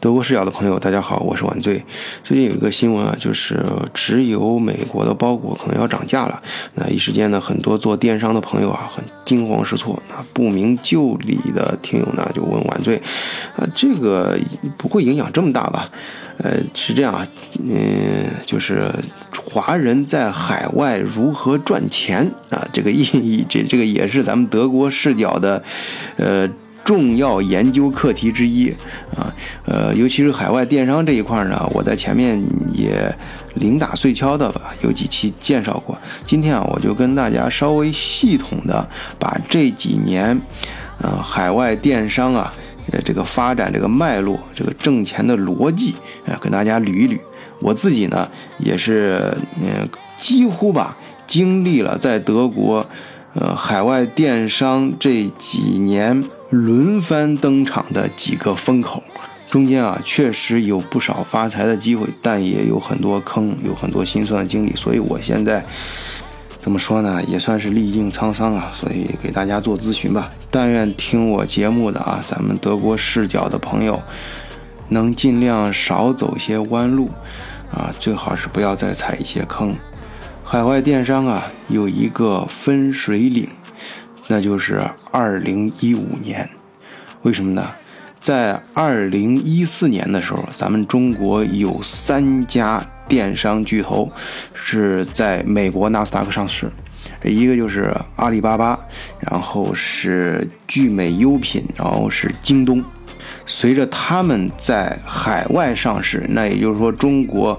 德国视角的朋友，大家好，我是晚醉。最近有一个新闻啊，就是只有美国的包裹可能要涨价了。那一时间呢，很多做电商的朋友啊，很惊慌失措。那不明就里的听友呢，就问晚醉，啊，这个不会影响这么大吧？呃，是这样啊，嗯，就是华人在海外如何赚钱啊，这个意义，这这个也是咱们德国视角的，呃。重要研究课题之一啊，呃，尤其是海外电商这一块呢，我在前面也零打碎敲的吧，有几期介绍过。今天啊，我就跟大家稍微系统的把这几年，呃，海外电商啊，呃，这个发展这个脉络，这个挣钱的逻辑啊，跟大家捋一捋。我自己呢，也是嗯，几乎吧，经历了在德国，呃，海外电商这几年。轮番登场的几个风口，中间啊确实有不少发财的机会，但也有很多坑，有很多心酸的经历。所以我现在怎么说呢，也算是历尽沧桑啊，所以给大家做咨询吧。但愿听我节目的啊，咱们德国视角的朋友，能尽量少走些弯路啊，最好是不要再踩一些坑。海外电商啊，有一个分水岭。那就是二零一五年，为什么呢？在二零一四年的时候，咱们中国有三家电商巨头是在美国纳斯达克上市，一个就是阿里巴巴，然后是聚美优品，然后是京东。随着他们在海外上市，那也就是说中国，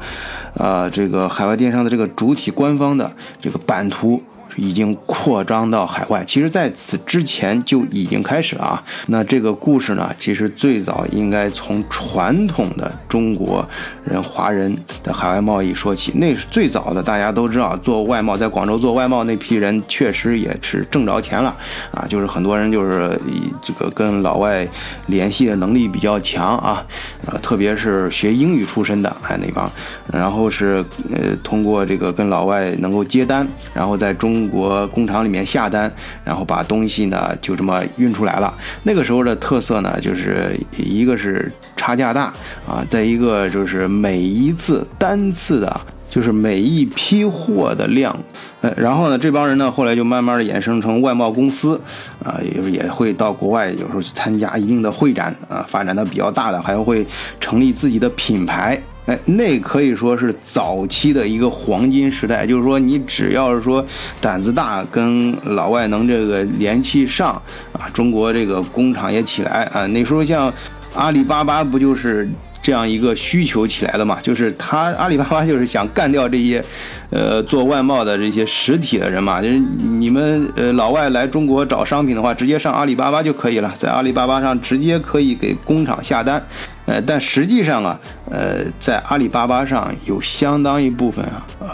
呃，这个海外电商的这个主体官方的这个版图。已经扩张到海外，其实在此之前就已经开始了啊。那这个故事呢，其实最早应该从传统的中国人、华人的海外贸易说起。那是最早的，大家都知道，做外贸，在广州做外贸那批人，确实也是挣着钱了啊。就是很多人就是这个跟老外联系的能力比较强啊，呃，特别是学英语出身的哎那帮，然后是呃通过这个跟老外能够接单，然后在中。国工厂里面下单，然后把东西呢就这么运出来了。那个时候的特色呢，就是一个是差价大啊，再一个就是每一次单次的，就是每一批货的量。呃，然后呢，这帮人呢后来就慢慢的衍生成外贸公司啊，也也会到国外有时候去参加一定的会展啊，发展的比较大的，还会成立自己的品牌。哎，那可以说是早期的一个黄金时代，就是说你只要是说胆子大，跟老外能这个联系上啊，中国这个工厂也起来啊。那时候像阿里巴巴不就是这样一个需求起来的嘛？就是他阿里巴巴 就是想干掉这些。呃，做外贸的这些实体的人嘛，就是你们呃老外来中国找商品的话，直接上阿里巴巴就可以了，在阿里巴巴上直接可以给工厂下单。呃，但实际上啊，呃，在阿里巴巴上有相当一部分啊，呃，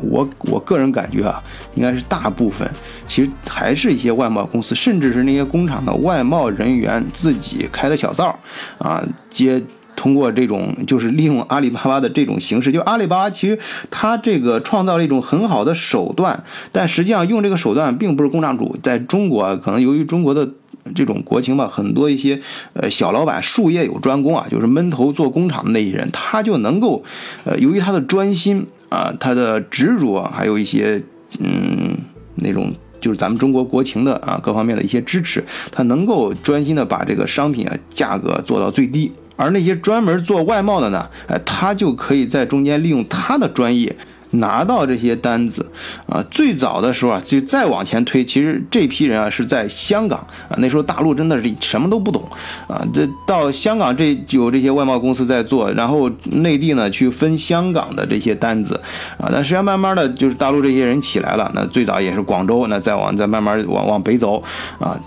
我我个人感觉啊，应该是大部分，其实还是一些外贸公司，甚至是那些工厂的外贸人员自己开的小灶啊，接。通过这种就是利用阿里巴巴的这种形式，就阿里巴巴其实它这个创造了一种很好的手段，但实际上用这个手段并不是工厂主。在中国，可能由于中国的这种国情吧，很多一些呃小老板术业有专攻啊，就是闷头做工厂的那些人，他就能够呃由于他的专心啊，他的执着，还有一些嗯那种就是咱们中国国情的啊各方面的一些支持，他能够专心的把这个商品啊价格做到最低。而那些专门做外贸的呢，哎，他就可以在中间利用他的专业拿到这些单子，啊，最早的时候啊，就再往前推，其实这批人啊是在香港啊，那时候大陆真的是什么都不懂啊，这到香港这有这些外贸公司在做，然后内地呢去分香港的这些单子啊，但实际上慢慢的就是大陆这些人起来了，那最早也是广州，那再往再慢慢往往北走啊。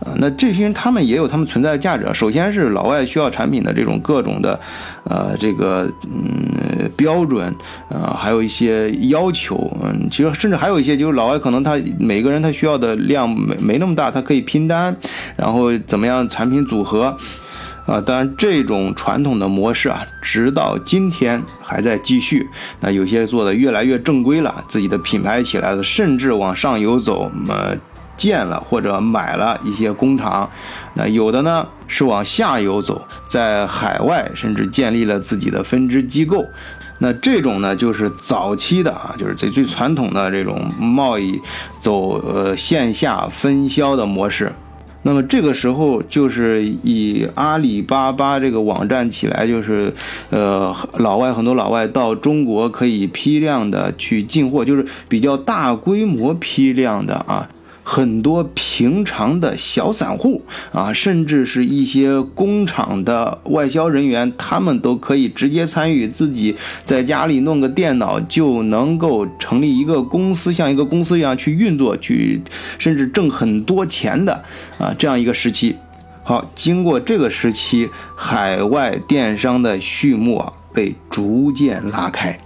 啊，那这些人他们也有他们存在的价值。首先是老外需要产品的这种各种的，呃，这个嗯标准，啊，还有一些要求，嗯，其实甚至还有一些就是老外可能他每个人他需要的量没没那么大，他可以拼单，然后怎么样产品组合，啊，当然这种传统的模式啊，直到今天还在继续。那有些做的越来越正规了，自己的品牌起来了，甚至往上游走，呃。建了或者买了一些工厂，那有的呢，是往下游走，在海外甚至建立了自己的分支机构。那这种呢，就是早期的啊，就是最最传统的这种贸易走呃线下分销的模式。那么这个时候，就是以阿里巴巴这个网站起来，就是呃老外很多老外到中国可以批量的去进货，就是比较大规模批量的啊。很多平常的小散户啊，甚至是一些工厂的外销人员，他们都可以直接参与，自己在家里弄个电脑就能够成立一个公司，像一个公司一样去运作，去甚至挣很多钱的啊，这样一个时期。好，经过这个时期，海外电商的序幕啊被逐渐拉开。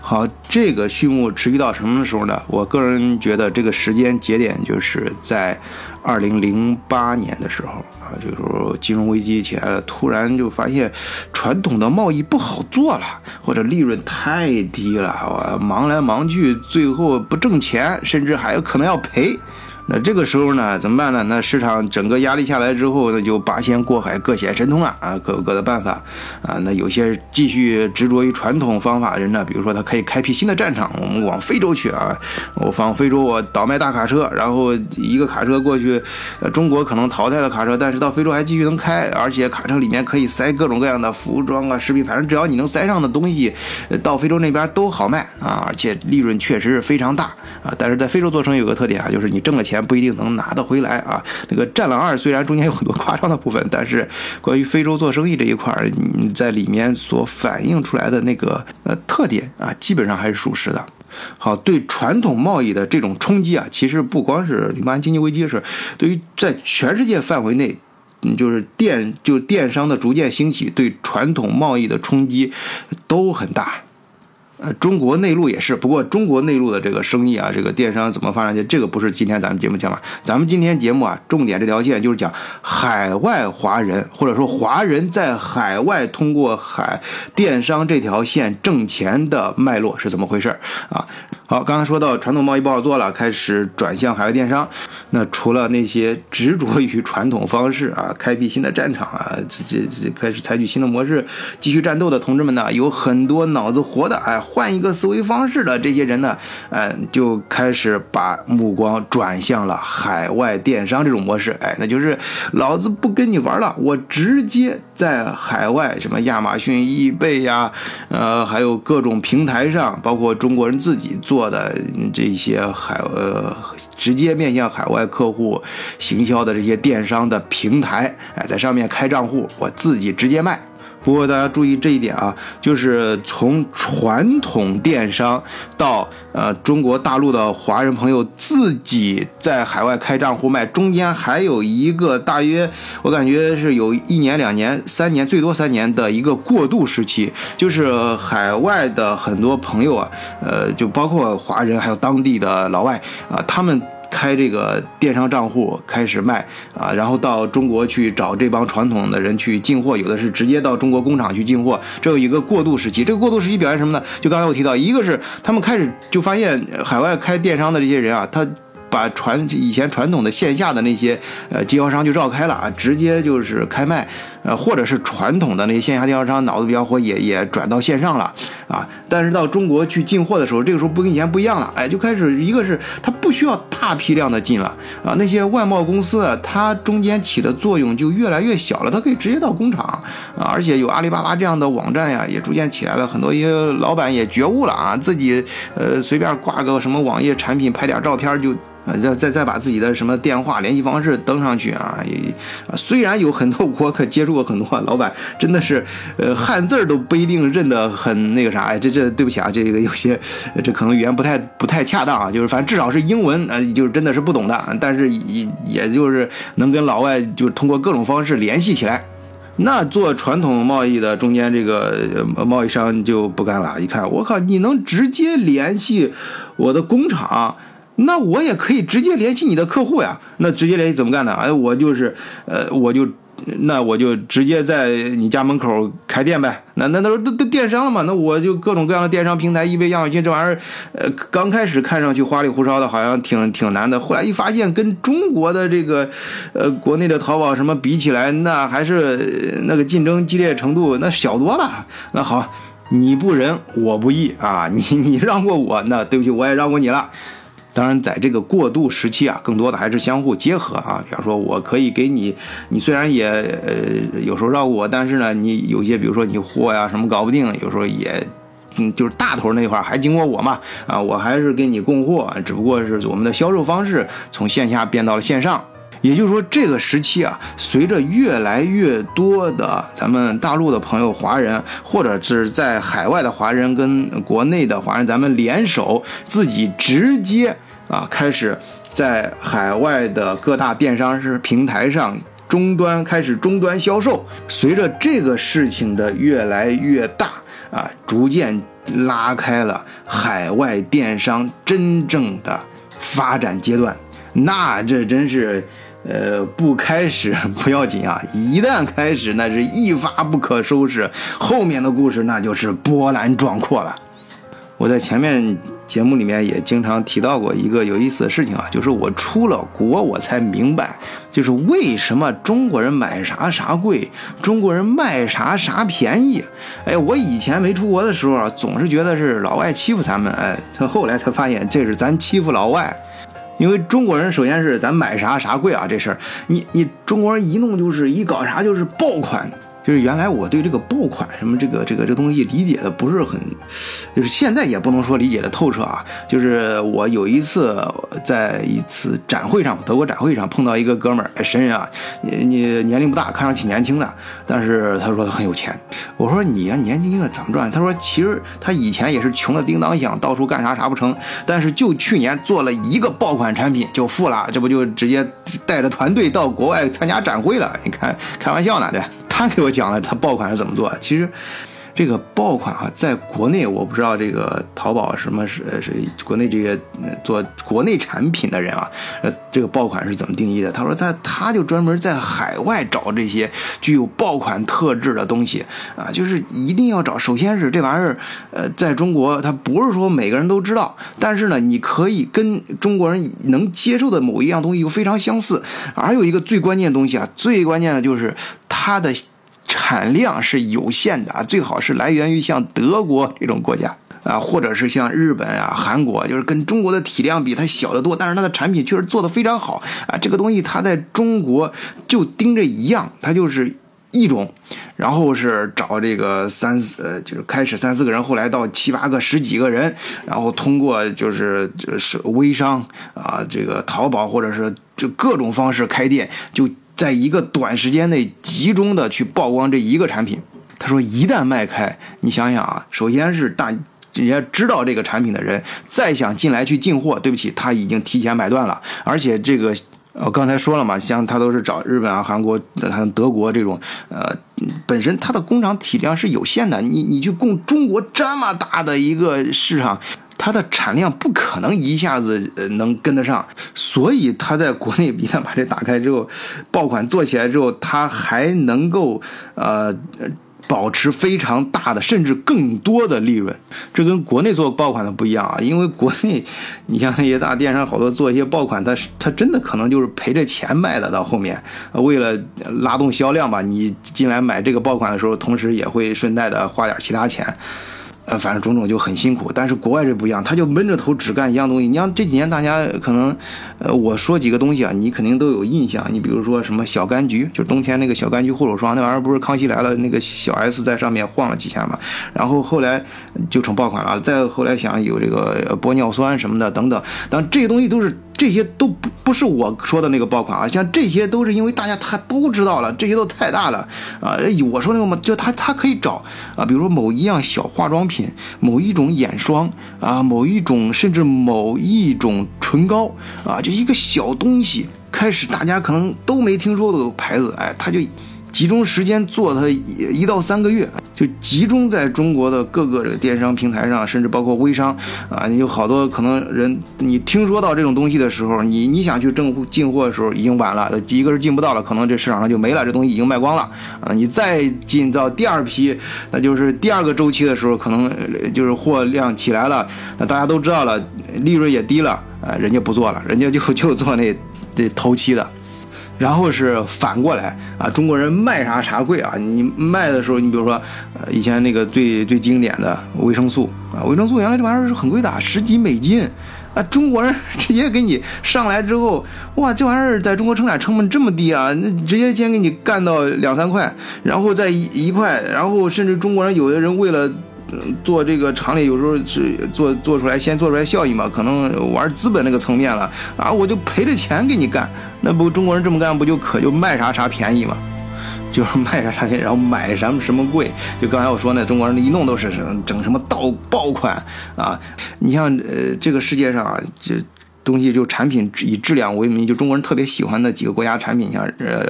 好，这个序幕持续到什么时候呢？我个人觉得这个时间节点就是在二零零八年的时候啊，这个时候金融危机起来了，突然就发现传统的贸易不好做了，或者利润太低了，我忙来忙去，最后不挣钱，甚至还有可能要赔。那这个时候呢，怎么办呢？那市场整个压力下来之后，那就八仙过海，各显神通了啊，各有各的办法啊。那有些继续执着于传统方法的人呢，比如说他可以开辟新的战场，我们往非洲去啊，我往非洲我倒卖大卡车，然后一个卡车过去，中国可能淘汰了卡车，但是到非洲还继续能开，而且卡车里面可以塞各种各样的服装啊、食品，反正只要你能塞上的东西，到非洲那边都好卖啊，而且利润确实是非常大啊。但是在非洲做生意有个特点啊，就是你挣了钱。不一定能拿得回来啊！那个《战狼二》虽然中间有很多夸张的部分，但是关于非洲做生意这一块儿，在里面所反映出来的那个呃特点啊，基本上还是属实的。好，对传统贸易的这种冲击啊，其实不光是零八年经济危机的事，对于在全世界范围内，嗯，就是电就电商的逐渐兴起，对传统贸易的冲击都很大。呃，中国内陆也是，不过中国内陆的这个生意啊，这个电商怎么发展去？这个不是今天咱们节目讲了。咱们今天节目啊，重点这条线就是讲海外华人，或者说华人在海外通过海电商这条线挣钱的脉络是怎么回事啊？好，刚才说到传统贸易不好做了，开始转向海外电商。那除了那些执着于传统方式啊，开辟新的战场啊，这这这开始采取新的模式继续战斗的同志们呢，有很多脑子活的，哎，换一个思维方式的这些人呢，嗯，就开始把目光转向了海外电商这种模式。哎，那就是老子不跟你玩了，我直接在海外什么亚马逊、易贝呀，呃，还有各种平台上，包括中国人自己做。做的这些海呃，直接面向海外客户行销的这些电商的平台，哎，在上面开账户，我自己直接卖。不过大家注意这一点啊，就是从传统电商到呃中国大陆的华人朋友自己在海外开账户卖，中间还有一个大约我感觉是有一年、两年、三年，最多三年的一个过渡时期，就是海外的很多朋友啊，呃，就包括华人还有当地的老外啊，他们。开这个电商账户开始卖啊，然后到中国去找这帮传统的人去进货，有的是直接到中国工厂去进货，这有一个过渡时期。这个过渡时期表现什么呢？就刚才我提到，一个是他们开始就发现海外开电商的这些人啊，他。把传以前传统的线下的那些呃经销商就绕开了啊，直接就是开卖，呃，或者是传统的那些线下经销商脑子比较活，也也转到线上了啊。但是到中国去进货的时候，这个时候不跟以前不一样了，哎，就开始一个是它不需要大批量的进了啊，那些外贸公司啊它中间起的作用就越来越小了，它可以直接到工厂啊，而且有阿里巴巴这样的网站呀，也逐渐起来了，很多一些老板也觉悟了啊，自己呃随便挂个什么网页产品，拍点照片就。啊，再再再把自己的什么电话联系方式登上去啊！啊，虽然有很多我可接触过很多老板，真的是，呃，汉字儿都不一定认得很那个啥。这这对不起啊，这个有些这可能语言不太不太恰当啊。就是反正至少是英文，呃，就是真的是不懂的，但是也也就是能跟老外就通过各种方式联系起来。那做传统贸易的中间这个贸易商就不干了，一看我靠，你能直接联系我的工厂？那我也可以直接联系你的客户呀。那直接联系怎么干呢？哎，我就是，呃，我就那我就直接在你家门口开店呗。那那那时候都都电商了嘛，那我就各种各样的电商平台，易贝、亚马逊这玩意儿，呃，刚开始看上去花里胡哨的，好像挺挺难的。后来一发现，跟中国的这个呃国内的淘宝什么比起来，那还是那个竞争激烈程度那小多了。那好，你不仁，我不义啊，你你让过我，那对不起，我也让过你了。当然，在这个过渡时期啊，更多的还是相互结合啊。比方说，我可以给你，你虽然也呃有时候绕过我，但是呢，你有些比如说你货呀什么搞不定，有时候也，嗯，就是大头那块还经过我嘛啊，我还是给你供货，只不过是我们的销售方式从线下变到了线上。也就是说，这个时期啊，随着越来越多的咱们大陆的朋友、华人，或者是在海外的华人跟国内的华人，咱们联手自己直接啊，开始在海外的各大电商是平台上终端开始终端销售。随着这个事情的越来越大啊，逐渐拉开了海外电商真正的发展阶段。那这真是。呃，不开始不要紧啊，一旦开始，那是一发不可收拾，后面的故事那就是波澜壮阔了。我在前面节目里面也经常提到过一个有意思的事情啊，就是我出了国，我才明白，就是为什么中国人买啥啥贵，中国人卖啥啥便宜。哎，我以前没出国的时候啊，总是觉得是老外欺负咱们，哎，后来才发现这是咱欺负老外。因为中国人首先是咱买啥啥贵啊，这事儿，你你中国人一弄就是一搞啥就是爆款。就是原来我对这个爆款什么这个这个这东西理解的不是很，就是现在也不能说理解的透彻啊。就是我有一次在一次展会上，德国展会上碰到一个哥们儿，神人啊，你你年龄不大，看上去挺年轻的，但是他说他很有钱。我说你呀年轻轻的怎么赚？他说其实他以前也是穷的叮当响，到处干啥啥不成，但是就去年做了一个爆款产品就富了，这不就直接带着团队到国外参加展会了？你看开玩笑呢这。他给我讲了他爆款是怎么做，其实。这个爆款啊，在国内我不知道这个淘宝什么是是国内这些做国内产品的人啊，呃，这个爆款是怎么定义的？他说他他就专门在海外找这些具有爆款特质的东西啊，就是一定要找。首先是这玩意儿，呃，在中国它不是说每个人都知道，但是呢，你可以跟中国人能接受的某一样东西又非常相似。还有一个最关键的东西啊，最关键的就是它的。产量是有限的啊，最好是来源于像德国这种国家啊，或者是像日本啊、韩国，就是跟中国的体量比它小得多，但是它的产品确实做得非常好啊。这个东西它在中国就盯着一样，它就是一种，然后是找这个三呃，就是开始三四个人，后来到七八个、十几个人，然后通过就是就是微商啊，这个淘宝或者是就各种方式开店就。在一个短时间内集中的去曝光这一个产品，他说一旦卖开，你想想啊，首先是大人家知道这个产品的人，再想进来去进货，对不起，他已经提前买断了。而且这个，我刚才说了嘛，像他都是找日本啊、韩国、还有德国这种，呃，本身它的工厂体量是有限的，你你去供中国这么大的一个市场。它的产量不可能一下子呃能跟得上，所以它在国内一旦把这打开之后，爆款做起来之后，它还能够呃保持非常大的甚至更多的利润。这跟国内做爆款的不一样啊，因为国内你像那些大电商好多做一些爆款，它它真的可能就是赔着钱卖的。到后面为了拉动销量吧，你进来买这个爆款的时候，同时也会顺带的花点其他钱。呃，反正种种就很辛苦，但是国外这不一样，他就闷着头只干一样东西。你像这几年大家可能，呃，我说几个东西啊，你肯定都有印象。你比如说什么小柑橘，就冬天那个小柑橘护手霜，那玩意儿不是康熙来了那个小 S 在上面晃了几下嘛，然后后来就成爆款了。再后来想有这个玻尿酸什么的等等，但这些东西都是。这些都不不是我说的那个爆款啊，像这些都是因为大家他都知道了，这些都太大了啊！我说那个嘛，就他他可以找啊，比如说某一样小化妆品，某一种眼霜啊，某一种甚至某一种唇膏啊，就一个小东西，开始大家可能都没听说的牌子，哎，他就。集中时间做它一到三个月，就集中在中国的各个这个电商平台上，甚至包括微商啊，你有好多可能人，你听说到这种东西的时候，你你想去挣进货的时候已经晚了，一个是进不到了，可能这市场上就没了，这东西已经卖光了啊。你再进到第二批，那就是第二个周期的时候，可能就是货量起来了，那大家都知道了，利润也低了啊，人家不做了，人家就就做那这头期的。然后是反过来啊，中国人卖啥啥贵啊！你卖的时候，你比如说，呃，以前那个最最经典的维生素啊，维生素原来这玩意儿是很贵的，十几美金，啊，中国人 直接给你上来之后，哇，这玩意儿在中国生产成本这么低啊，那直接先给你干到两三块，然后再一一块，然后甚至中国人有的人为了。做这个厂里有时候是做做出来先做出来效益嘛，可能玩资本那个层面了啊，我就赔着钱给你干，那不中国人这么干不就可就卖啥啥便宜嘛，就是卖啥啥便宜，然后买什么什么贵，就刚才我说那中国人一弄都是整什么盗爆款啊，你像呃这个世界上啊这。东西就产品以质量为名，就中国人特别喜欢的几个国家产品，像呃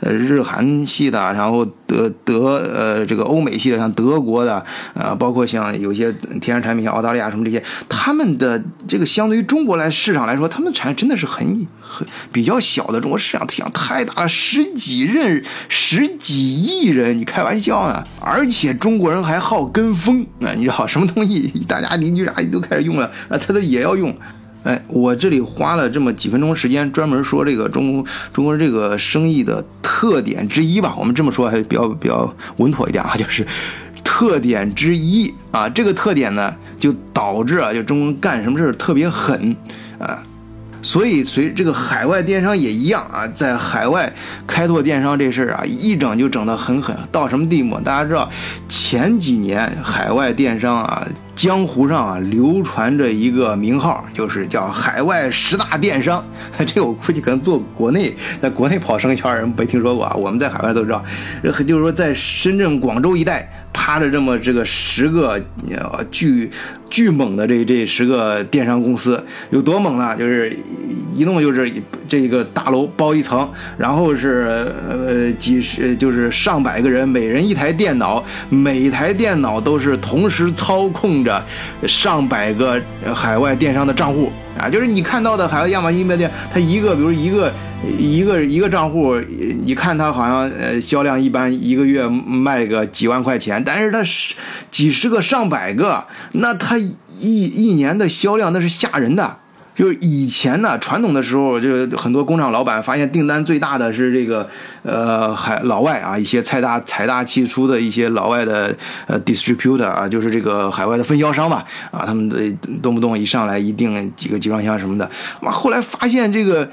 呃日韩系的，然后德德呃这个欧美系的，像德国的，呃包括像有些天然产品，像澳大利亚什么这些，他们的这个相对于中国来市场来说，他们的产真的是很很比较小的。中国市场市场太大了，十几任十几亿人，你开玩笑啊！而且中国人还好跟风啊，你知道什么东西，大家邻居啥都开始用了啊，他都也要用。哎，我这里花了这么几分钟时间，专门说这个中中国这个生意的特点之一吧。我们这么说还比较比较稳妥一点啊，就是特点之一啊。这个特点呢，就导致啊，就中国干什么事儿特别狠啊。所以随这个海外电商也一样啊，在海外开拓电商这事儿啊，一整就整得很狠，到什么地步？大家知道，前几年海外电商啊。江湖上啊流传着一个名号，就是叫海外十大电商。这我估计可能做国内，在国内跑生意圈人没听说过啊。我们在海外都知道，就是说在深圳、广州一带。趴着这么这个十个呃巨巨猛的这这十个电商公司有多猛呢？就是一弄就是这个大楼包一层，然后是呃几十就是上百个人，每人一台电脑，每台电脑都是同时操控着上百个海外电商的账户啊！就是你看到的海外亚马逊店，它一个比如一个。一个一个账户，你看它好像呃销量一般，一个月卖个几万块钱，但是它是几十个上百个，那它一一年的销量那是吓人的。就是以前呢，传统的时候，就很多工厂老板发现订单最大的是这个呃海老外啊，一些财大财大气粗的一些老外的呃 distributor 啊，就是这个海外的分销商吧啊，他们的动不动一上来一订几个集装箱什么的，哇，后来发现这个。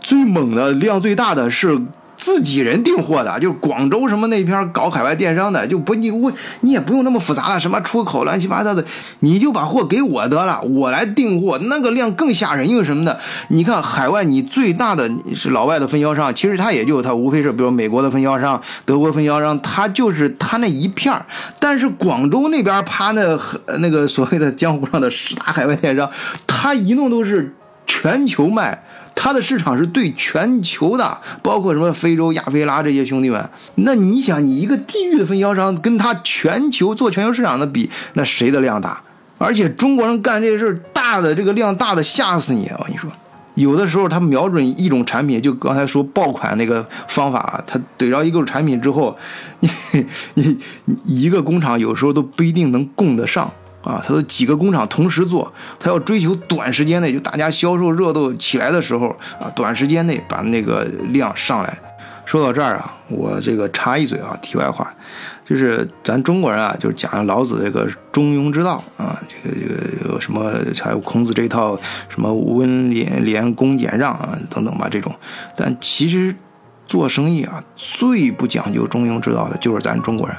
最猛的量最大的是自己人订货的，就是广州什么那边搞海外电商的，就不你我你也不用那么复杂了，什么出口乱七八糟的，你就把货给我得了，我来订货，那个量更吓人，因为什么呢？你看海外你最大的是老外的分销商，其实他也就他无非是比如美国的分销商、德国分销商，他就是他那一片儿，但是广州那边趴那那个所谓的江湖上的十大海外电商，他一弄都是全球卖。它的市场是对全球的，包括什么非洲、亚非拉这些兄弟们。那你想，你一个地域的分销商，跟他全球做全球市场的比，那谁的量大？而且中国人干这事儿大的，这个量大的吓死你！我跟你说，有的时候他瞄准一种产品，就刚才说爆款那个方法，他怼着一个产品之后，你你一个工厂有时候都不一定能供得上。啊，他都几个工厂同时做，他要追求短时间内就大家销售热度起来的时候啊，短时间内把那个量上来。说到这儿啊，我这个插一嘴啊，题外话，就是咱中国人啊，就是讲老子这个中庸之道啊，这个这个什么还有孔子这一套什么温廉廉恭俭让啊等等吧这种，但其实做生意啊，最不讲究中庸之道的就是咱中国人。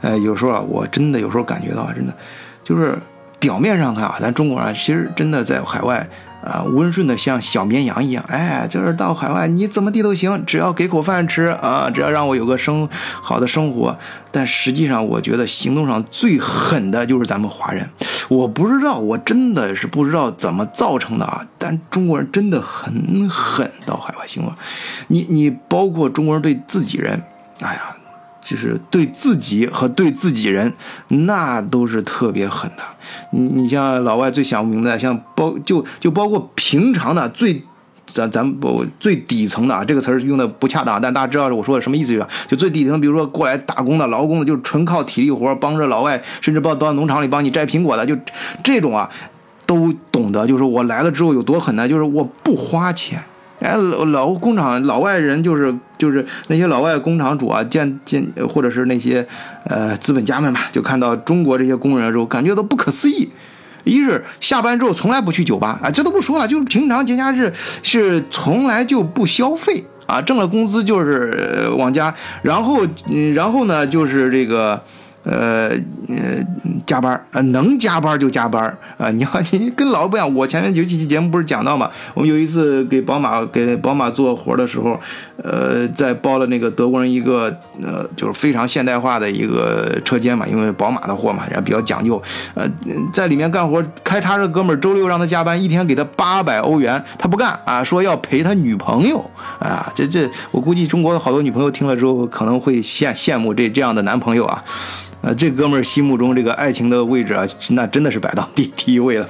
呃，有时候啊，我真的有时候感觉到真的。就是表面上看啊，咱中国人其实真的在海外啊，温顺的像小绵羊一样。哎，就是到海外你怎么地都行，只要给口饭吃啊，只要让我有个生好的生活。但实际上，我觉得行动上最狠的就是咱们华人。我不知道，我真的是不知道怎么造成的啊。但中国人真的很狠，到海外行动。你你包括中国人对自己人。哎呀，就是对自己和对自己人，那都是特别狠的。你你像老外最想不明白，像包就就包括平常的最。咱咱不最底层的啊，这个词儿用的不恰当，但大家知道是我说的什么意思吧？就最底层，比如说过来打工的劳工的，就是纯靠体力活，帮着老外，甚至帮到农场里帮你摘苹果的，就这种啊，都懂得，就是我来了之后有多狠呢？就是我不花钱，哎，老老工厂老外人就是就是那些老外工厂主啊，见见或者是那些呃资本家们吧，就看到中国这些工人的时候，感觉都不可思议。一是下班之后从来不去酒吧啊，这都不说了，就是平常节假日是从来就不消费啊，挣了工资就是往家，然后嗯，然后呢就是这个。呃呃，加班呃，能加班就加班啊！你要 你跟老不一样。我前面有几期节目不是讲到嘛？我们有一次给宝马给宝马做活的时候，呃，在包了那个德国人一个呃，就是非常现代化的一个车间嘛，因为宝马的货嘛，也比较讲究。呃，在里面干活，开叉这哥们儿周六让他加班，一天给他八百欧元，他不干啊，说要陪他女朋友啊。这这，我估计中国的好多女朋友听了之后可能会羡羡慕这这样的男朋友啊。呃，这哥们儿心目中这个爱情的位置啊，那真的是摆到第第一位了。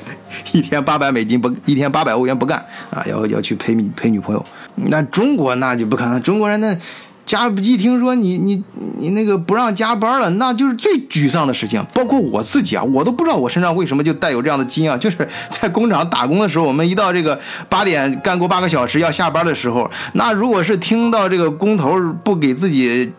一天八百美金不，一天八百欧元不干啊，要要去陪陪女朋友。那中国那就不可能，中国人那加一听说你你你那个不让加班了，那就是最沮丧的事情。包括我自己啊，我都不知道我身上为什么就带有这样的基因啊。就是在工厂打工的时候，我们一到这个八点干够八个小时要下班的时候，那如果是听到这个工头不给自己。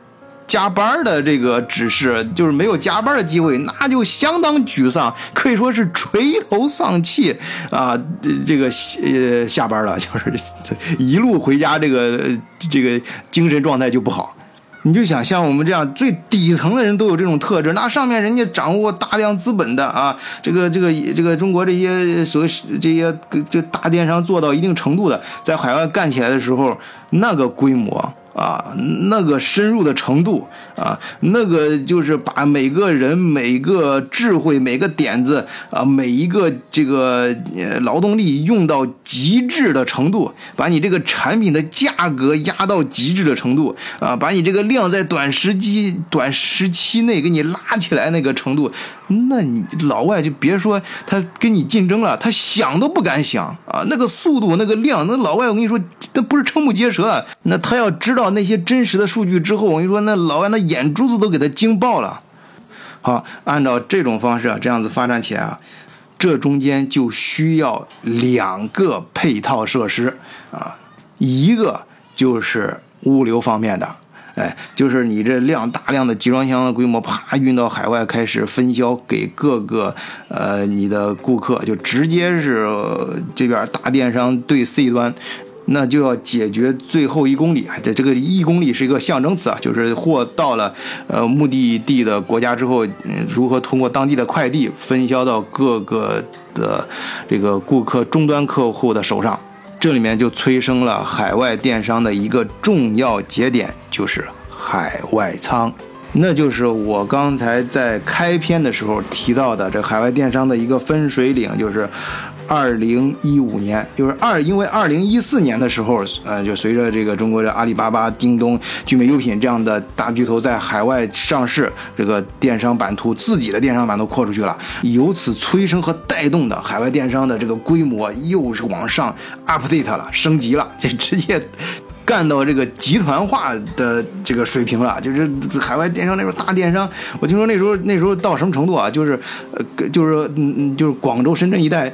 加班的这个指示就是没有加班的机会，那就相当沮丧，可以说是垂头丧气啊！这个呃下班了，就是一路回家，这个这个精神状态就不好。你就想像我们这样最底层的人都有这种特质，那上面人家掌握大量资本的啊，这个这个这个中国这些所谓这些这大电商做到一定程度的，在海外干起来的时候，那个规模。啊，那个深入的程度啊，那个就是把每个人、每个智慧、每个点子啊，每一个这个劳动力用到极致的程度，把你这个产品的价格压到极致的程度啊，把你这个量在短时期、短时期内给你拉起来那个程度，那你老外就别说他跟你竞争了，他想都不敢想啊，那个速度、那个量，那老外我跟你说，那不是瞠目结舌，那他要知道。那些真实的数据之后，我跟你说，那老外那眼珠子都给他惊爆了。好，按照这种方式啊，这样子发展起来啊，这中间就需要两个配套设施啊，一个就是物流方面的，哎，就是你这量大量的集装箱的规模，啪运到海外，开始分销给各个呃你的顾客，就直接是这边大电商对 C 端。那就要解决最后一公里，这这个一公里是一个象征词啊，就是货到了呃目的地的国家之后，如何通过当地的快递分销到各个的这个顾客终端客户的手上，这里面就催生了海外电商的一个重要节点，就是海外仓，那就是我刚才在开篇的时候提到的这海外电商的一个分水岭，就是。二零一五年，就是二，因为二零一四年的时候，呃，就随着这个中国的阿里巴巴、京东、聚美优品这样的大巨头在海外上市，这个电商版图自己的电商版图扩出去了，由此催生和带动的海外电商的这个规模又是往上 update 了，升级了，这直接干到这个集团化的这个水平了。就是海外电商那时候大电商，我听说那时候那时候到什么程度啊？就是，呃，就是嗯嗯，就是广州、深圳一带。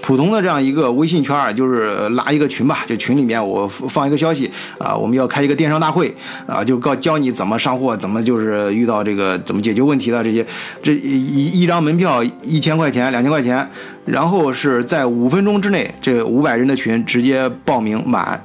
普通的这样一个微信圈儿，就是拉一个群吧，就群里面我放一个消息啊，我们要开一个电商大会啊，就告教你怎么上货，怎么就是遇到这个怎么解决问题的这些，这一一张门票一千块钱两千块钱，然后是在五分钟之内，这五百人的群直接报名满。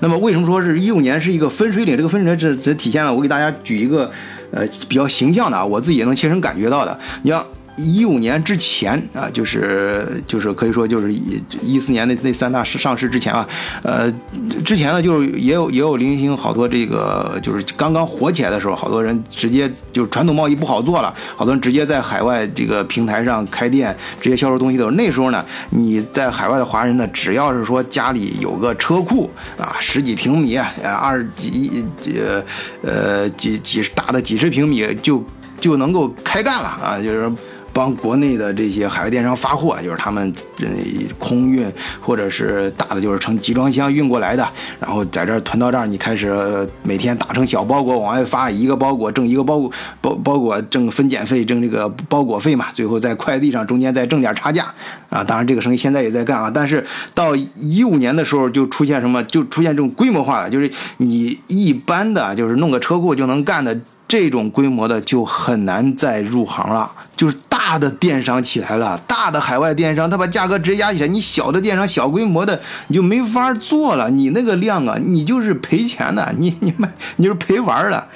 那么为什么说是一五年是一个分水岭？这个分水岭只只体现了我给大家举一个呃比较形象的啊，我自己也能切身感觉到的，你像。一五年之前啊，就是就是可以说就是一一四年那那三大上市之前啊，呃，之前呢就是也有也有零星好多这个就是刚刚火起来的时候，好多人直接就传统贸易不好做了，好多人直接在海外这个平台上开店，直接销售东西的时候，那时候呢，你在海外的华人呢，只要是说家里有个车库啊，十几平米啊，二几呃呃几几大的几十平米就就能够开干了啊，就是。帮国内的这些海外电商发货，就是他们这空运或者是大的，就是成集装箱运过来的，然后在这儿囤到这儿，你开始每天打成小包裹往外发，一个包裹挣一个包裹包包裹挣分拣费，挣这个包裹费嘛，最后在快递上中间再挣点差价啊。当然这个生意现在也在干啊，但是到一五年的时候就出现什么，就出现这种规模化的，就是你一般的就是弄个车库就能干的。这种规模的就很难再入行了，就是大的电商起来了，大的海外电商，他把价格直接压起来，你小的电商小规模的你就没法做了，你那个量啊，你就是赔钱的，你你卖你就是赔玩的。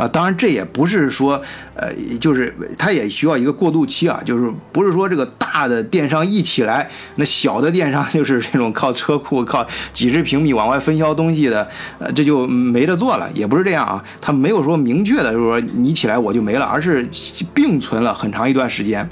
啊，当然这也不是说，呃，就是它也需要一个过渡期啊，就是不是说这个大的电商一起来，那小的电商 就是这种靠车库、靠几十平米往外分销东西的，呃，这就没得做了，也不是这样啊，它没有说明确的，就是说你起来我就没了，而是并存了很长一段时间。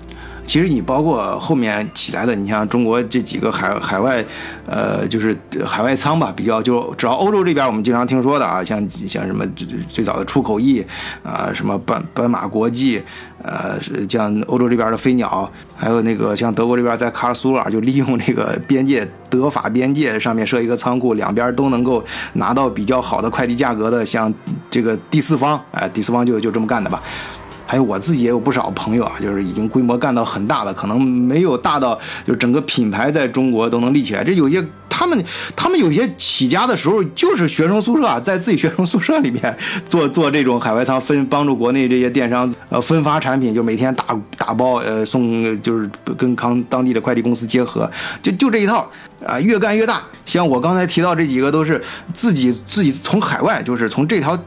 其实你包括后面起来的，你像中国这几个海海外，呃，就是海外仓吧，比较就只要欧洲这边我们经常听说的啊，像像什么最早的出口易啊，什么斑斑马国际，呃，像欧洲这边的飞鸟，还有那个像德国这边在卡尔苏尔就利用这个边界德法边界上面设一个仓库，两边都能够拿到比较好的快递价格的，像这个第四方，哎，第四方就就这么干的吧。还有我自己也有不少朋友啊，就是已经规模干到很大了，可能没有大到就整个品牌在中国都能立起来。这有些他们他们有些起家的时候就是学生宿舍，在自己学生宿舍里面做做这种海外仓分，帮助国内这些电商呃分发产品，就每天打打包呃送，就是跟康当地的快递公司结合，就就这一套。啊，越干越大。像我刚才提到这几个，都是自己自己从海外，就是从这条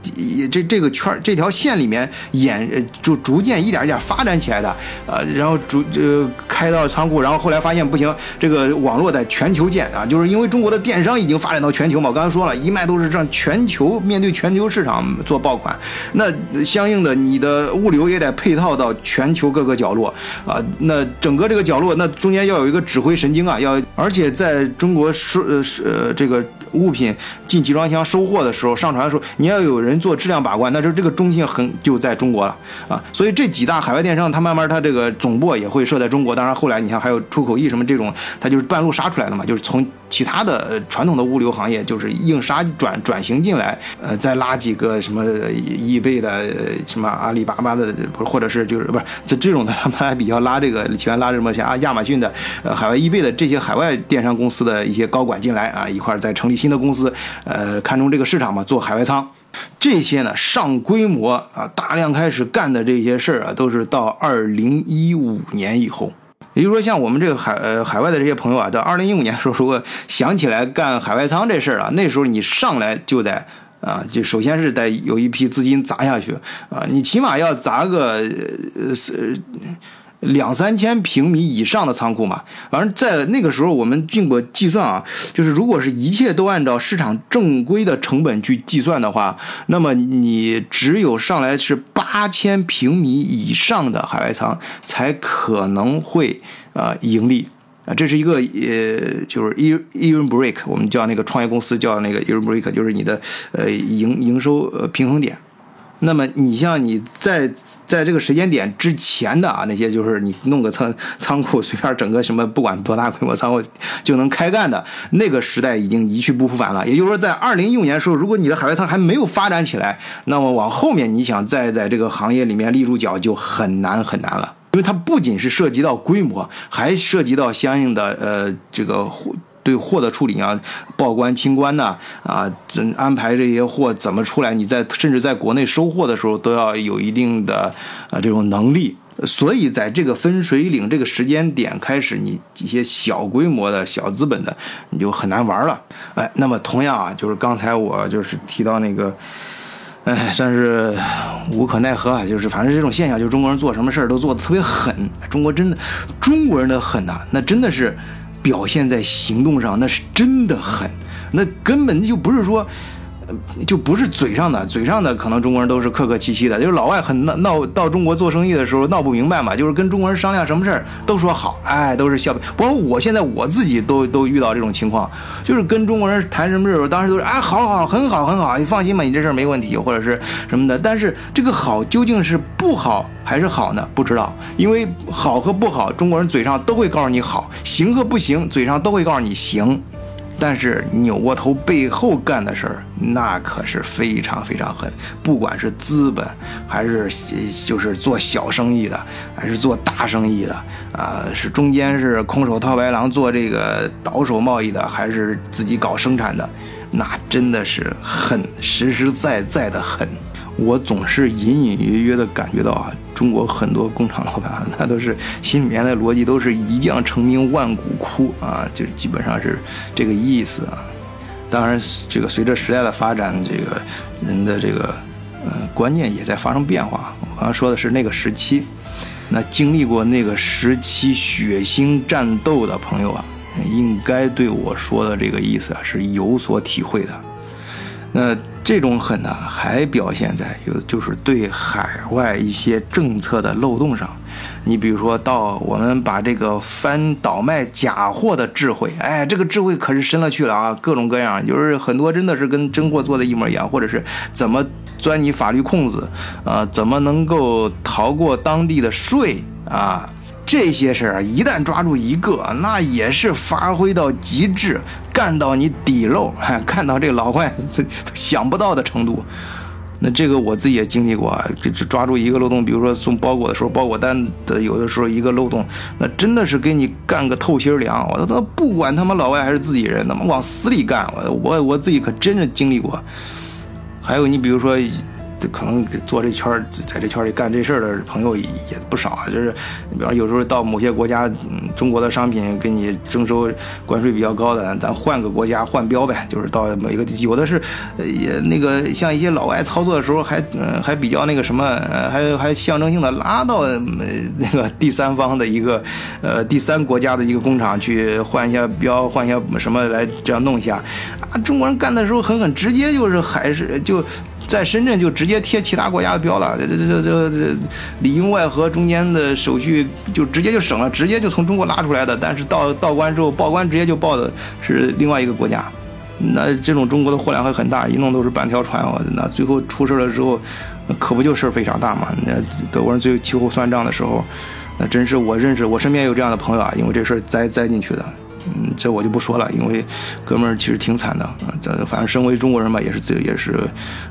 这这个圈这条线里面演，就逐渐一点一点发展起来的。呃，然后逐呃开到仓库，然后后来发现不行，这个网络在全球建啊，就是因为中国的电商已经发展到全球嘛。我刚才说了一卖都是让全球面对全球市场做爆款，那相应的你的物流也得配套到全球各个角落啊。那整个这个角落，那中间要有一个指挥神经啊，要而且在。中国说呃是呃这个物品进集装箱收货的时候，上传的时候，你要有人做质量把关，那就这个中心很就在中国了啊。所以这几大海外电商，它慢慢它这个总部也会设在中国。当然后来你像还有出口易什么这种，它就是半路杀出来的嘛，就是从。其他的传统的物流行业就是硬杀转转型进来，呃，再拉几个什么易贝的、什么阿里巴巴的，或者是就是不是就这种的，他们还比较拉这个喜欢拉什么像啊亚马逊的、呃海外易贝的这些海外电商公司的一些高管进来啊，一块再成立新的公司，呃，看中这个市场嘛，做海外仓，这些呢上规模啊，大量开始干的这些事儿啊，都是到二零一五年以后。也就是说，像我们这个海呃海外的这些朋友啊，在二零一五年的时候，如果想起来干海外仓这事儿啊，那时候你上来就得啊，就首先是得有一批资金砸下去啊，你起码要砸个呃。两三千平米以上的仓库嘛，反正在那个时候我们经过计算啊，就是如果是一切都按照市场正规的成本去计算的话，那么你只有上来是八千平米以上的海外仓才可能会啊盈利啊，这是一个呃就是 e e n break，我们叫那个创业公司叫那个 e n break，就是你的呃营营收呃平衡点。那么你像你在在这个时间点之前的啊，那些就是你弄个仓仓库，随便整个什么，不管多大规模仓库就能开干的那个时代已经一去不复返了。也就是说，在二零一五年的时候，如果你的海外仓还没有发展起来，那么往后面你想再在这个行业里面立住脚就很难很难了，因为它不仅是涉及到规模，还涉及到相应的呃这个。对货的处理啊，报关清关呐，啊，怎安排这些货怎么出来？你在甚至在国内收货的时候都要有一定的啊这种能力。所以在这个分水岭这个时间点开始，你一些小规模的小资本的你就很难玩了。哎，那么同样啊，就是刚才我就是提到那个。哎，算是无可奈何啊。就是反正这种现象，就是中国人做什么事儿都做的特别狠。中国真的，中国人的狠呐，那真的是表现在行动上，那是真的狠，那根本就不是说。就不是嘴上的，嘴上的可能中国人都是客客气气的，就是老外很闹闹到中国做生意的时候闹不明白嘛，就是跟中国人商量什么事儿都说好，哎，都是笑。包括我现在我自己都都遇到这种情况，就是跟中国人谈什么事儿，当时都是哎，好好，很好，很好，你放心吧，你这事儿没问题，或者是什么的。但是这个好究竟是不好还是好呢？不知道，因为好和不好，中国人嘴上都会告诉你好，行和不行，嘴上都会告诉你行。但是扭过头背后干的事儿，那可是非常非常狠。不管是资本，还是就是做小生意的，还是做大生意的，啊，是中间是空手套白狼做这个倒手贸易的，还是自己搞生产的，那真的是狠，实实在在的狠。我总是隐隐约约的感觉到啊，中国很多工厂老板，他都是心里面的逻辑都是一将成名万骨枯啊，就基本上是这个意思啊。当然，这个随着时代的发展，这个人的这个呃观念也在发生变化。我刚刚说的是那个时期，那经历过那个时期血腥战斗的朋友啊，应该对我说的这个意思啊是有所体会的。那。这种狠呢，还表现在有就是对海外一些政策的漏洞上。你比如说到我们把这个翻倒卖假货的智慧，哎，这个智慧可是深了去了啊，各种各样，就是很多真的是跟真货做的一模一样，或者是怎么钻你法律空子，啊，怎么能够逃过当地的税啊？这些事儿一旦抓住一个，那也是发挥到极致，干到你底漏，干到这老外 想不到的程度。那这个我自己也经历过，这这抓住一个漏洞，比如说送包裹的时候，包裹单的有的时候一个漏洞，那真的是给你干个透心凉。我他不管他妈老外还是自己人，他妈往死里干。我我我自己可真是经历过。还有你比如说。可能做这圈儿，在这圈里干这事儿的朋友也不少啊。就是，你比方有时候到某些国家，嗯，中国的商品给你征收关税比较高的，咱换个国家换标呗。就是到每个地区，有的是，也那个像一些老外操作的时候，还嗯还比较那个什么，还还象征性的拉到那个第三方的一个呃第三国家的一个工厂去换一下标，换一下什么来这样弄一下。啊，中国人干的时候狠狠，直接就是还是就。在深圳就直接贴其他国家的标了，这这这这这里应外合，中间的手续就直接就省了，直接就从中国拉出来的。但是到到关之后报关直接就报的是另外一个国家，那这种中国的货量还很大，一弄都是半条船。我那最后出事了之后，可不就事儿非常大嘛？那德国人最后秋后算账的时候，那真是我认识，我身边有这样的朋友啊，因为这事儿栽栽进去的。嗯，这我就不说了，因为哥们儿其实挺惨的啊。这反正身为中国人吧，也是自也是，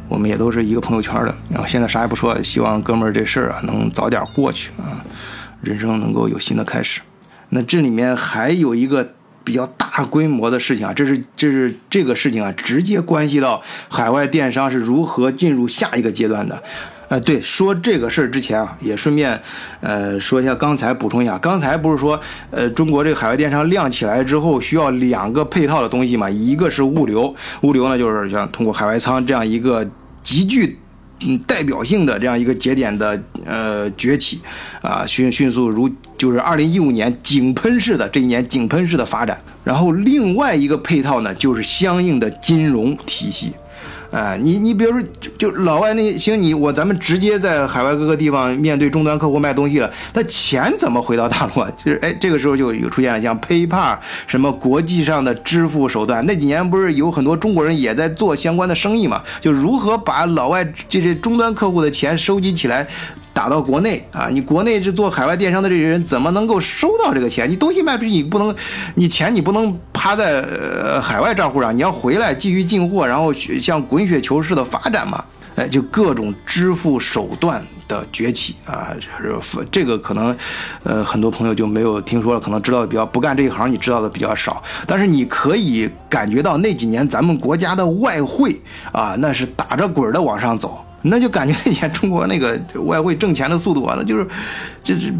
我们也都是一个朋友圈的。然后现在啥也不说，希望哥们儿这事儿啊能早点过去啊，人生能够有新的开始。那这里面还有一个比较大规模的事情啊，这是这是这个事情啊，直接关系到海外电商是如何进入下一个阶段的。呃，对，说这个事儿之前啊，也顺便，呃，说一下刚才补充一下，刚才不是说，呃，中国这个海外电商亮起来之后，需要两个配套的东西嘛？一个是物流，物流呢就是像通过海外仓这样一个极具嗯代表性的这样一个节点的呃崛起，啊，迅迅速如就是二零一五年井喷式的这一年井喷式的发展，然后另外一个配套呢就是相应的金融体系。哎，你你比如说，就就老外那行，你我咱们直接在海外各个地方面对终端客户卖东西了，那钱怎么回到大陆啊？就是哎，这个时候就有出现了像 PayPal 什么国际上的支付手段，那几年不是有很多中国人也在做相关的生意嘛？就如何把老外这些终端客户的钱收集起来。打到国内啊，你国内是做海外电商的这些人怎么能够收到这个钱？你东西卖出去，你不能，你钱你不能趴在呃海外账户上，你要回来继续进货，然后像滚雪球似的发展嘛？哎，就各种支付手段的崛起啊，就是这个可能，呃，很多朋友就没有听说了，可能知道的比较不干这一行，你知道的比较少。但是你可以感觉到那几年咱们国家的外汇啊，那是打着滚的往上走。那就感觉以前中国那个外汇挣钱的速度啊，那就是，就是，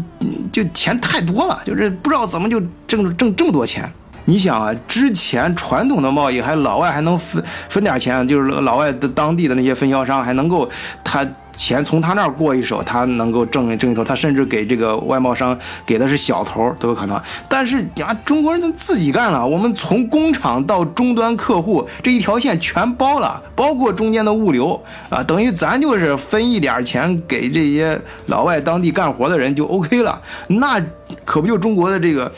就钱太多了，就是不知道怎么就挣挣这么多钱。你想啊，之前传统的贸易还老外还能分分点钱，就是老外的当地的那些分销商还能够他。钱从他那儿过一手，他能够挣挣一头，他甚至给这个外贸商给的是小头都有可能。但是呀，中国人自己干了，我们从工厂到终端客户这一条线全包了，包括中间的物流啊，等于咱就是分一点钱给这些老外当地干活的人就 OK 了。那可不就中国的这个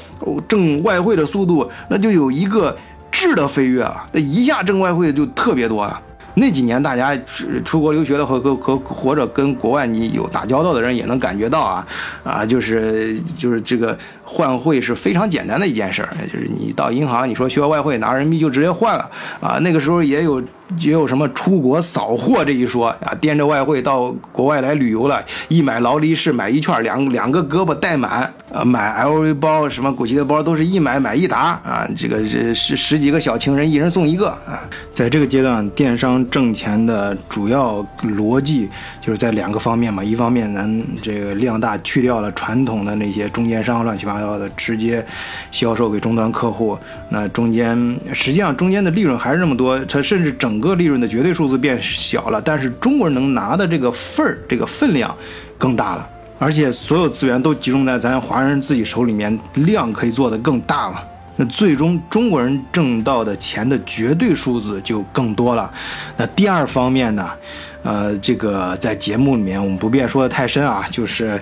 挣外汇的速度，那就有一个质的飞跃啊，那一下挣外汇就特别多啊。那几年，大家出国留学的和和和或者跟国外你有打交道的人也能感觉到啊，啊，就是就是这个换汇是非常简单的一件事儿，就是你到银行，你说需要外汇拿人民币就直接换了啊。那个时候也有。也有什么出国扫货这一说啊？掂着外汇到国外来旅游了，一买劳力士买一串，两两个胳膊带满啊！买 LV 包什么古奇的包都是一买买一沓啊！这个是十十几个小情人，一人送一个啊！在这个阶段，电商挣钱的主要逻辑就是在两个方面嘛，一方面咱这个量大，去掉了传统的那些中间商乱七八糟的，直接销售给终端客户，那中间实际上中间的利润还是那么多，它甚至整。个利润的绝对数字变小了，但是中国人能拿的这个份儿、这个分量更大了，而且所有资源都集中在咱华人自己手里面，量可以做得更大了。那最终中国人挣到的钱的绝对数字就更多了。那第二方面呢，呃，这个在节目里面我们不便说的太深啊，就是，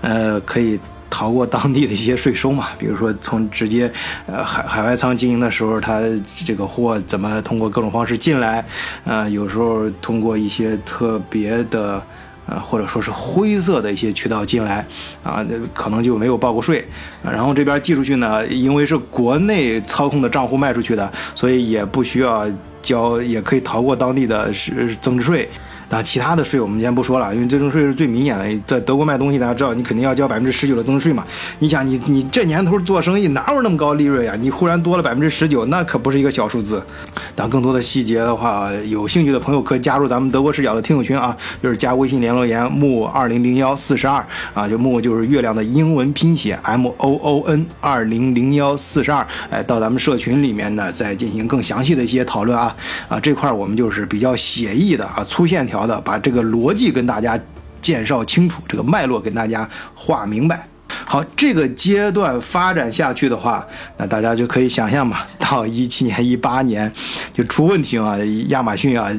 呃，可以。逃过当地的一些税收嘛，比如说从直接，呃海海外仓经营的时候，它这个货怎么通过各种方式进来，呃有时候通过一些特别的，呃或者说是灰色的一些渠道进来，啊可能就没有报过税，然后这边寄出去呢，因为是国内操控的账户卖出去的，所以也不需要交，也可以逃过当地的是增值税。啊，其他的税我们先不说了，因为增值税是最明显的。在德国卖东西，大家知道，你肯定要交百分之十九的增值税嘛。你想，你你这年头做生意哪有那么高利润呀？你忽然多了百分之十九，那可不是一个小数字。但更多的细节的话，有兴趣的朋友可以加入咱们德国视角的听友群啊，就是加微信联络言木二零零幺四十二啊，就木就是月亮的英文拼写 M O O N 二零零幺四十二，哎，到咱们社群里面呢，再进行更详细的一些讨论啊啊，这块我们就是比较写意的啊，粗线条。的把这个逻辑跟大家介绍清楚，这个脉络跟大家画明白。好，这个阶段发展下去的话，那大家就可以想象吧，到一七年、一八年就出问题啊，亚马逊啊、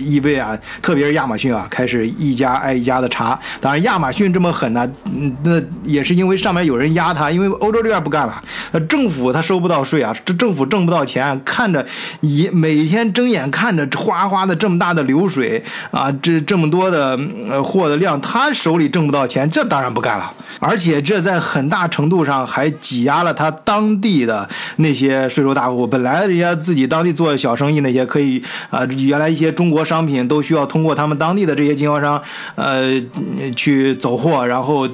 易贝啊，特别是亚马逊啊，开始一家挨一家的查。当然，亚马逊这么狠呢，那也是因为上面有人压他，因为欧洲这边不干了，政府他收不到税啊，这政府挣不到钱，看着一每天睁眼看着哗哗的这么大的流水啊，这这么多的货的量，他手里挣不到钱，这当然不干了。而且这在很大程度上还挤压了他当地的那些税收大户。我本来人家自己当地做小生意那些可以啊，原来一些中国商品都需要通过他们当地的这些经销商呃去走货，然后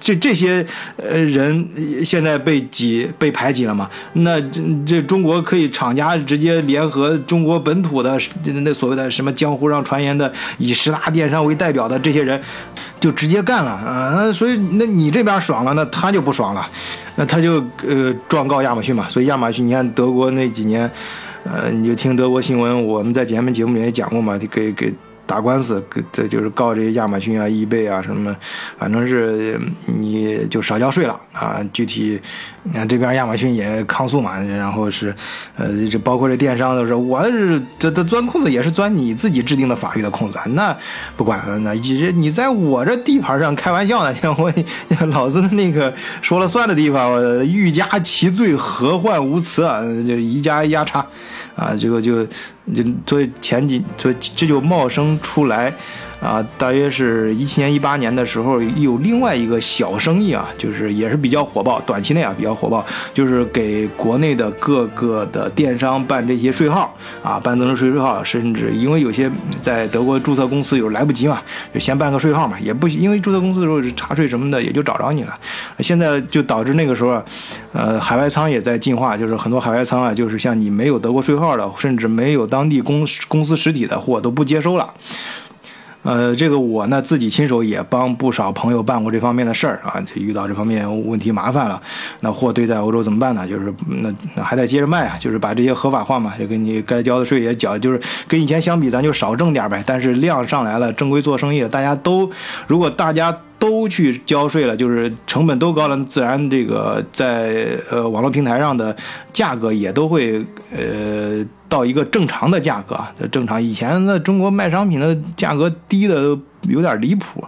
这这些呃人现在被挤被排挤了嘛？那这这中国可以厂家直接联合中国本土的那所谓的什么江湖上传言的以十大电商为代表的这些人。就直接干了啊！所以那你这边爽了，那他就不爽了，那他就呃状告亚马逊嘛。所以亚马逊，你看德国那几年，呃，你就听德国新闻，我们在前面节目里也讲过嘛，给给。打官司，这就是告这些亚马逊啊、易贝啊什么，反正是你就少交税了啊。具体，你看这边亚马逊也抗诉嘛，然后是，呃，这包括这电商都是，我是这这钻空子也是钻你自己制定的法律的空子，那不管，那你你在我这地盘上开玩笑呢，我老子的那个说了算的地方，欲加其罪，何患无辞啊？就一加一加差，啊，这个就。就所以前几，所以这就冒生出来。啊，大约是一七年、一八年的时候，有另外一个小生意啊，就是也是比较火爆，短期内啊比较火爆，就是给国内的各个的电商办这些税号啊，办增值税税号，甚至因为有些在德国注册公司有来不及嘛，就先办个税号嘛，也不因为注册公司的时候查税什么的也就找着你了。现在就导致那个时候，呃，海外仓也在进化，就是很多海外仓啊，就是像你没有德国税号的，甚至没有当地公公司实体的货都不接收了。呃，这个我呢自己亲手也帮不少朋友办过这方面的事儿啊，就遇到这方面问题麻烦了，那货堆在欧洲怎么办呢？就是那那还得接着卖啊，就是把这些合法化嘛，就给你该交的税也缴，就是跟以前相比，咱就少挣点呗。但是量上来了，正规做生意大家都，如果大家都去交税了，就是成本都高了，自然这个在呃网络平台上的价格也都会呃。到一个正常的价格，正常。以前那中国卖商品的价格低的有点离谱，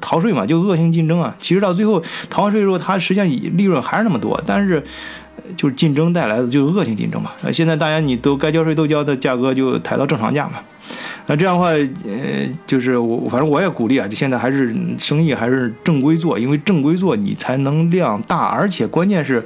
逃税嘛，就恶性竞争啊。其实到最后逃完税之后，它实际上利润还是那么多，但是就是竞争带来的就是恶性竞争嘛。现在大家你都该交税都交的价格就抬到正常价嘛。那这样的话，呃，就是我反正我也鼓励啊，就现在还是生意还是正规做，因为正规做你才能量大，而且关键是，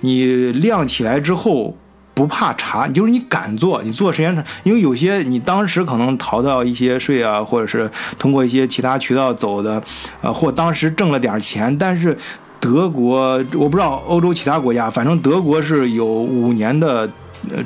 你量起来之后。不怕查，就是你敢做，你做时间长，因为有些你当时可能逃到一些税啊，或者是通过一些其他渠道走的，呃，或当时挣了点钱，但是德国我不知道欧洲其他国家，反正德国是有五年的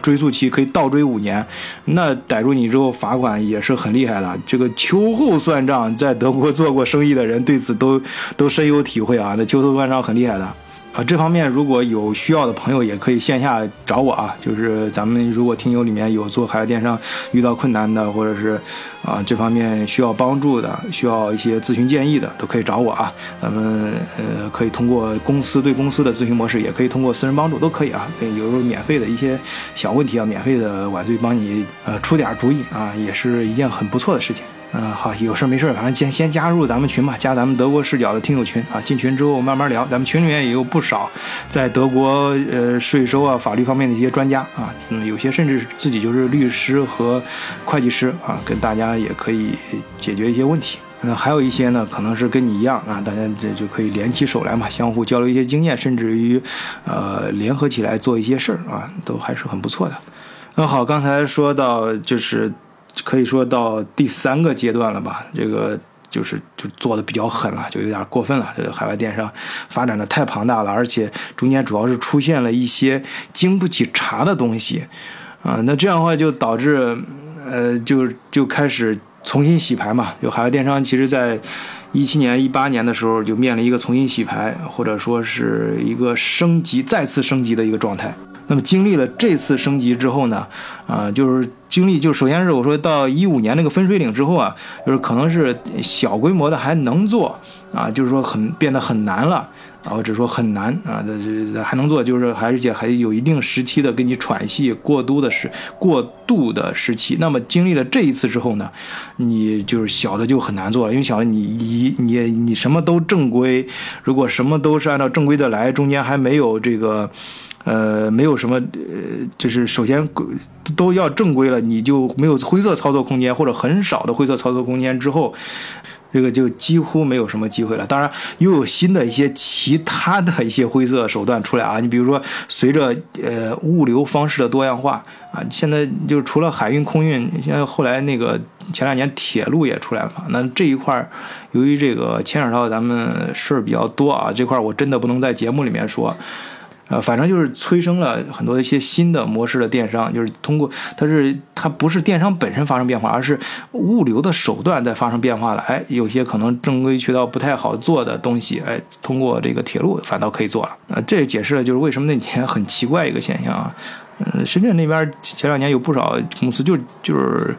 追溯期，可以倒追五年，那逮住你之后罚款也是很厉害的。这个秋后算账，在德国做过生意的人对此都都深有体会啊，那秋后算账很厉害的。啊，这方面如果有需要的朋友，也可以线下找我啊。就是咱们如果听友里面有做海外电商遇到困难的，或者是啊这方面需要帮助的，需要一些咨询建议的，都可以找我啊。咱们呃可以通过公司对公司的咨询模式，也可以通过私人帮助，都可以啊。有时候免费的一些小问题啊，免费的晚队帮你呃出点主意啊，也是一件很不错的事情。嗯，好，有事没事，反正先先加入咱们群吧，加咱们德国视角的听友群啊。进群之后慢慢聊，咱们群里面也有不少在德国呃税收啊、法律方面的一些专家啊，嗯，有些甚至自己就是律师和会计师啊，跟大家也可以解决一些问题。那还有一些呢，可能是跟你一样啊，大家这就可以联起手来嘛，相互交流一些经验，甚至于呃联合起来做一些事儿啊，都还是很不错的。那好，刚才说到就是。可以说到第三个阶段了吧，这个就是就做的比较狠了，就有点过分了。这个海外电商发展的太庞大了，而且中间主要是出现了一些经不起查的东西，啊，那这样的话就导致，呃，就就开始重新洗牌嘛。就海外电商其实在一七年、一八年的时候就面临一个重新洗牌，或者说是一个升级、再次升级的一个状态。那么经历了这次升级之后呢，啊，就是经历，就首先是我说到一五年那个分水岭之后啊，就是可能是小规模的还能做啊，就是说很变得很难了。啊，或者说很难啊，这这还能做，就是还而且还有一定时期的给你喘息过渡的时过渡的时期。那么经历了这一次之后呢，你就是小的就很难做了，因为小的你你你你什么都正规，如果什么都是按照正规的来，中间还没有这个。呃，没有什么，呃，就是首先都要正规了，你就没有灰色操作空间，或者很少的灰色操作空间之后，这个就几乎没有什么机会了。当然，又有新的一些其他的一些灰色手段出来啊。你比如说，随着呃物流方式的多样化啊，现在就除了海运、空运，现在后来那个前两年铁路也出来了嘛。那这一块由于这个牵扯到咱们事儿比较多啊，这块我真的不能在节目里面说。呃，反正就是催生了很多一些新的模式的电商，就是通过它是它不是电商本身发生变化，而是物流的手段在发生变化了。哎，有些可能正规渠道不太好做的东西，哎，通过这个铁路反倒可以做了。呃，这也解释了就是为什么那年很奇怪一个现象啊。嗯，深圳那边前两年有不少公司就就是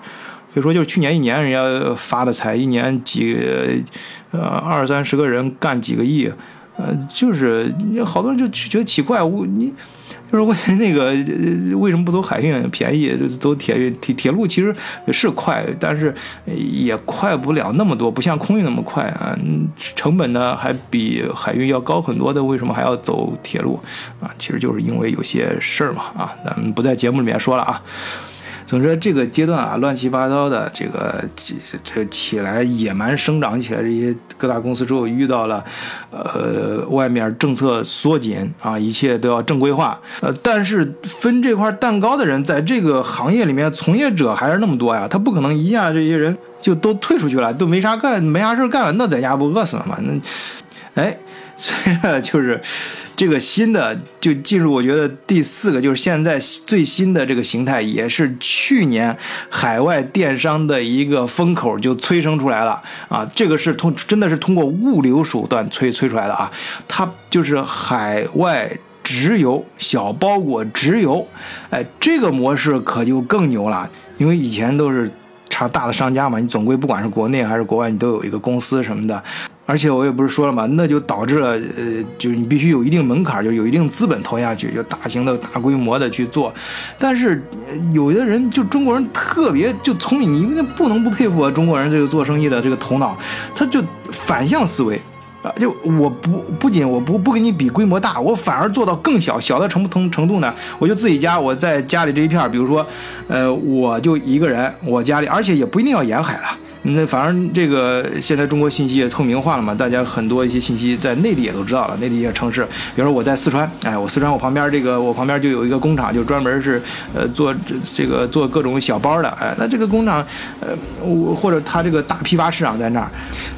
可以说就是去年一年人家发的财，一年几呃二三十个人干几个亿。呃，就是好多人就觉得奇怪，我你就是为 那个为什么不走海运便宜，就走铁运铁铁路其实是快，但是也快不了那么多，不像空运那么快啊，成本呢还比海运要高很多的，为什么还要走铁路啊？其实就是因为有些事儿嘛啊，咱们不在节目里面说了啊。总之，这个阶段啊，乱七八糟的，这个这这起来野蛮生长起来，这些各大公司之后遇到了，呃，外面政策缩紧啊，一切都要正规化。呃，但是分这块蛋糕的人，在这个行业里面，从业者还是那么多呀，他不可能一下这些人就都退出去了，都没啥干，没啥事干了，那在家不饿死了吗？那。哎，随着就是这个新的就进入，我觉得第四个就是现在最新的这个形态，也是去年海外电商的一个风口就催生出来了啊！这个是通真的是通过物流手段催催出来的啊！它就是海外直邮小包裹直邮，哎，这个模式可就更牛了，因为以前都是查大的商家嘛，你总归不管是国内还是国外，你都有一个公司什么的。而且我也不是说了嘛，那就导致了，呃，就是你必须有一定门槛，就有一定资本投下去，就大型的大规模的去做。但是有的人就中国人特别就聪明，你不能不佩服中国人这个做生意的这个头脑，他就反向思维啊，就我不不仅我不不跟你比规模大，我反而做到更小，小到什么程程度呢？我就自己家，我在家里这一片，比如说，呃，我就一个人，我家里，而且也不一定要沿海了。那反正这个现在中国信息也透明化了嘛，大家很多一些信息在内地也都知道了。内地一些城市，比如说我在四川，哎，我四川我旁边这个我旁边就有一个工厂，就专门是呃做这这个做各种小包的，哎，那这个工厂，呃，我或者他这个大批发市场在那儿，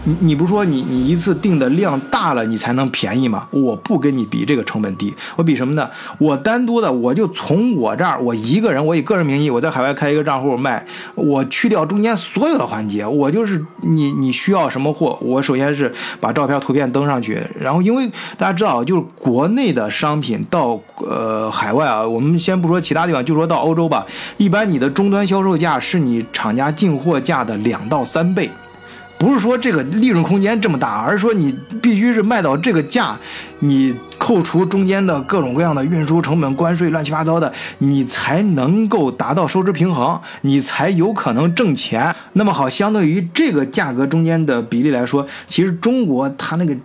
你你不是说你你一次订的量大了你才能便宜吗？我不跟你比这个成本低，我比什么呢？我单独的我就从我这儿我一个人我以个人名义我在海外开一个账户卖，我去掉中间所有的环节。我就是你，你需要什么货？我首先是把照片、图片登上去，然后因为大家知道，就是国内的商品到呃海外啊，我们先不说其他地方，就说到欧洲吧，一般你的终端销售价是你厂家进货价的两到三倍。不是说这个利润空间这么大，而是说你必须是卖到这个价，你扣除中间的各种各样的运输成本、关税、乱七八糟的，你才能够达到收支平衡，你才有可能挣钱。那么好，相对于这个价格中间的比例来说，其实中国它那个。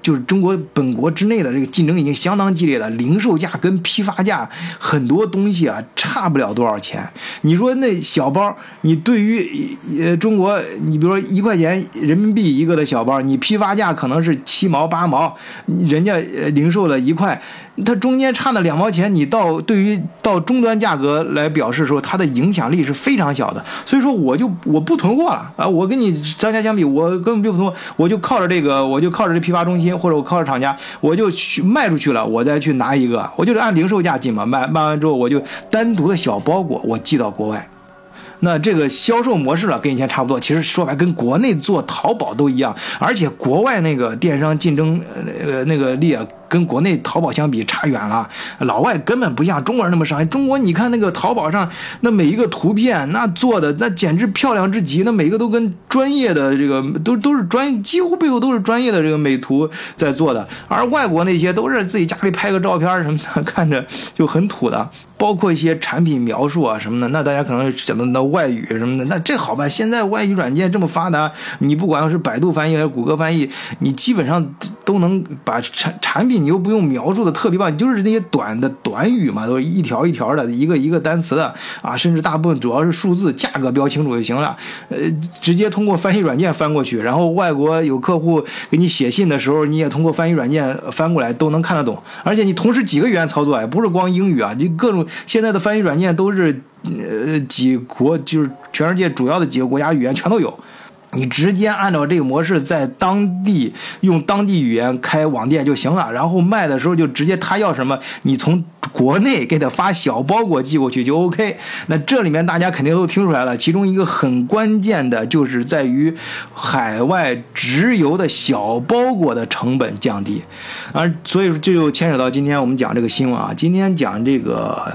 就是中国本国之内的这个竞争已经相当激烈了，零售价跟批发价很多东西啊差不了多少钱。你说那小包，你对于呃中国，你比如说一块钱人民币一个的小包，你批发价可能是七毛八毛，人家零售的一块。它中间差那两毛钱，你到对于到终端价格来表示的时候，它的影响力是非常小的。所以说，我就我不囤货了啊！我跟你商家相比，我根本就不囤，我就靠着这个，我就靠着这批发中心，或者我靠着厂家，我就去卖出去了，我再去拿一个，我就是按零售价进嘛。卖卖完之后，我就单独的小包裹，我寄到国外。那这个销售模式了，跟以前差不多。其实说白，跟国内做淘宝都一样，而且国外那个电商竞争呃那个力啊。跟国内淘宝相比差远了，老外根本不像中国人那么上心。中国你看那个淘宝上那每一个图片，那做的那简直漂亮至极，那每个都跟专业的这个都都是专，几乎背后都是专业的这个美图在做的。而外国那些都是自己家里拍个照片什么的，看着就很土的。包括一些产品描述啊什么的，那大家可能讲到那外语什么的，那这好办。现在外语软件这么发达，你不管是百度翻译还是谷歌翻译，你基本上都能把产产品。你又不用描述的特别棒，你就是那些短的短语嘛，都是一条一条的，一个一个单词的啊，甚至大部分主要是数字，价格标清楚就行了。呃，直接通过翻译软件翻过去，然后外国有客户给你写信的时候，你也通过翻译软件翻过来，都能看得懂。而且你同时几个语言操作，也不是光英语啊，你各种现在的翻译软件都是呃几国，就是全世界主要的几个国家语言全都有。你直接按照这个模式在当地用当地语言开网店就行了，然后卖的时候就直接他要什么，你从国内给他发小包裹寄过去就 OK。那这里面大家肯定都听出来了，其中一个很关键的就是在于海外直邮的小包裹的成本降低，而所以说这就牵扯到今天我们讲这个新闻啊，今天讲这个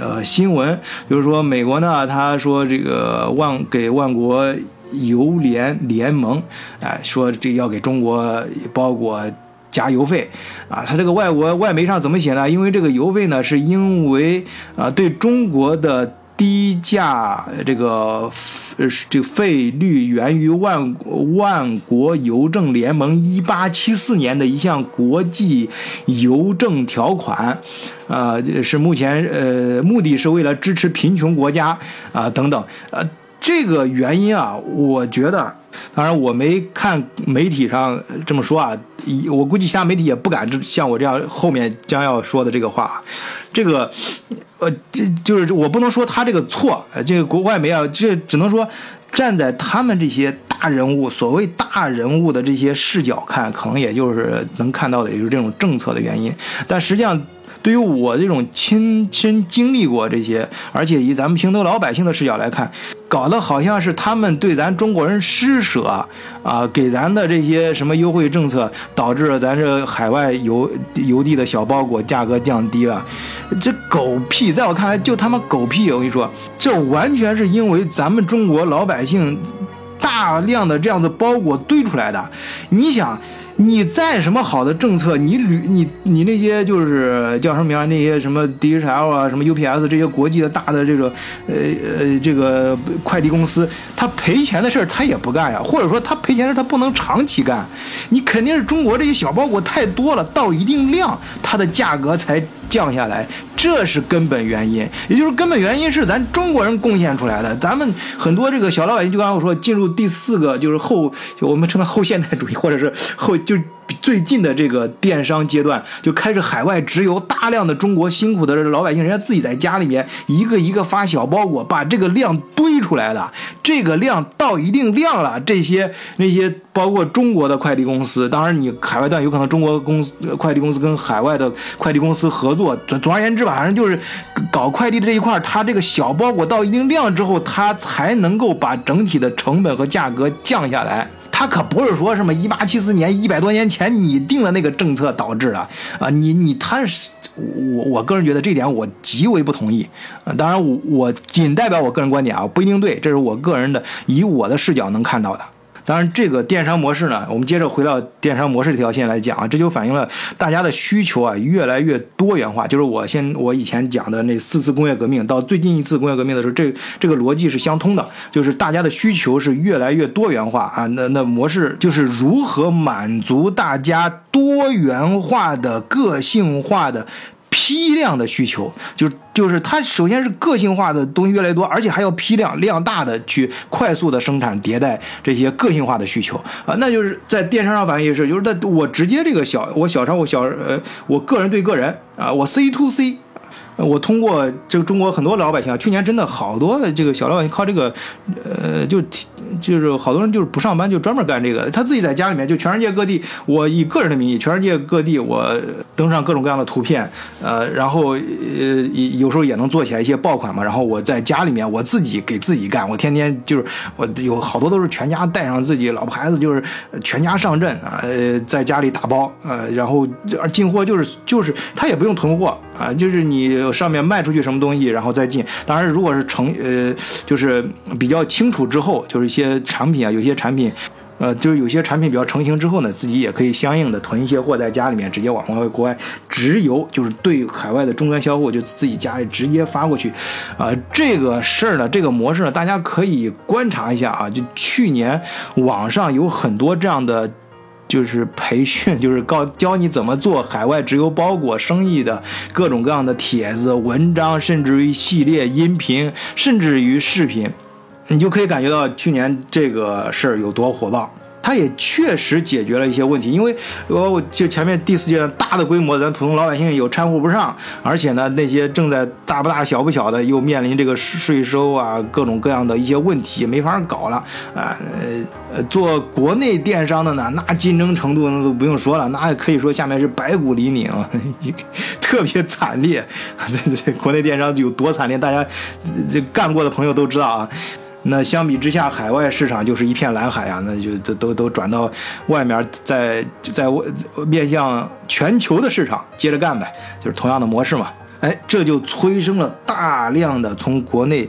呃新闻，就是说美国呢，他说这个万给万国。邮联联盟，哎，说这要给中国包裹加邮费，啊，他这个外国外媒上怎么写呢？因为这个邮费呢，是因为啊，对中国的低价这个呃这个费率源于万万国邮政联盟一八七四年的一项国际邮政条款，啊，是目前呃目的是为了支持贫穷国家啊等等，呃。这个原因啊，我觉得，当然我没看媒体上这么说啊，我估计其他媒体也不敢像我这样后面将要说的这个话。这个，呃，这就是我不能说他这个错，这个国外媒啊，这只能说站在他们这些大人物，所谓大人物的这些视角看，可能也就是能看到的，也就是这种政策的原因。但实际上，对于我这种亲身经历过这些，而且以咱们平头老百姓的视角来看，搞得好像是他们对咱中国人施舍啊，给咱的这些什么优惠政策，导致了咱这海外邮邮递的小包裹价格降低了。这狗屁，在我看来就他妈狗屁！我跟你说，这完全是因为咱们中国老百姓大量的这样子包裹堆出来的。你想。你再什么好的政策，你旅你你那些就是叫什么名啊？那些什么 DHL 啊，什么 UPS 这些国际的大的这个呃呃这个快递公司，他赔钱的事儿他也不干呀，或者说他赔钱事他不能长期干，你肯定是中国这些小包裹太多了，到一定量它的价格才。降下来，这是根本原因，也就是根本原因是咱中国人贡献出来的。咱们很多这个小老百姓，就刚才我说，进入第四个就是后，我们称它后现代主义，或者是后就。最近的这个电商阶段就开始海外直邮，大量的中国辛苦的老百姓，人家自己在家里面一个一个发小包裹，把这个量堆出来的。这个量到一定量了，这些那些包括中国的快递公司，当然你海外段有可能中国公司快递公司跟海外的快递公司合作。总而言之吧，反正就是搞快递这一块，它这个小包裹到一定量之后，它才能够把整体的成本和价格降下来。他可不是说什么一八七四年一百多年前你定的那个政策导致的啊！你你他是我我个人觉得这点我极为不同意啊！当然我我仅代表我个人观点啊，不一定对，这是我个人的以我的视角能看到的。当然，这个电商模式呢，我们接着回到电商模式这条线来讲啊，这就反映了大家的需求啊越来越多元化。就是我先我以前讲的那四次工业革命到最近一次工业革命的时候，这这个逻辑是相通的，就是大家的需求是越来越多元化啊。那那模式就是如何满足大家多元化的个性化的。批量的需求，就就是它首先是个性化的东西越来越多，而且还要批量量大的去快速的生产迭代这些个性化的需求啊，那就是在电商上反映也是，就是在我直接这个小我小商我小呃我个人对个人啊，我 C to C。我通过这个中国很多老百姓啊，去年真的好多这个小老百姓靠这个，呃，就就是好多人就是不上班就专门干这个，他自己在家里面就全世界各地，我以个人的名义，全世界各地我登上各种各样的图片，呃，然后呃有时候也能做起来一些爆款嘛，然后我在家里面我自己给自己干，我天天就是我有好多都是全家带上自己老婆孩子，就是全家上阵啊，呃，在家里打包，呃，然后进货就是就是他也不用囤货啊，就是你。上面卖出去什么东西，然后再进。当然，如果是成呃，就是比较清楚之后，就是一些产品啊，有些产品，呃，就是有些产品比较成型之后呢，自己也可以相应的囤一些货在家里面，直接往外国外直邮，就是对海外的终端销户就自己家里直接发过去。啊，这个事儿呢，这个模式呢，大家可以观察一下啊。就去年网上有很多这样的。就是培训，就是告教你怎么做海外直邮包裹生意的各种各样的帖子、文章，甚至于系列音频，甚至于视频，你就可以感觉到去年这个事儿有多火爆。它也确实解决了一些问题，因为我就前面第四阶段大的规模，咱普通老百姓有掺和不上，而且呢，那些正在大不大小不小的又面临这个税收啊各种各样的一些问题，没法搞了啊。呃，做国内电商的呢，那竞争程度那都不用说了，那可以说下面是白骨黎拧，特别惨烈。对对，国内电商有多惨烈，大家这干过的朋友都知道啊。那相比之下，海外市场就是一片蓝海啊，那就都都都转到外面，在在面向全球的市场接着干呗，就是同样的模式嘛。哎，这就催生了大量的从国内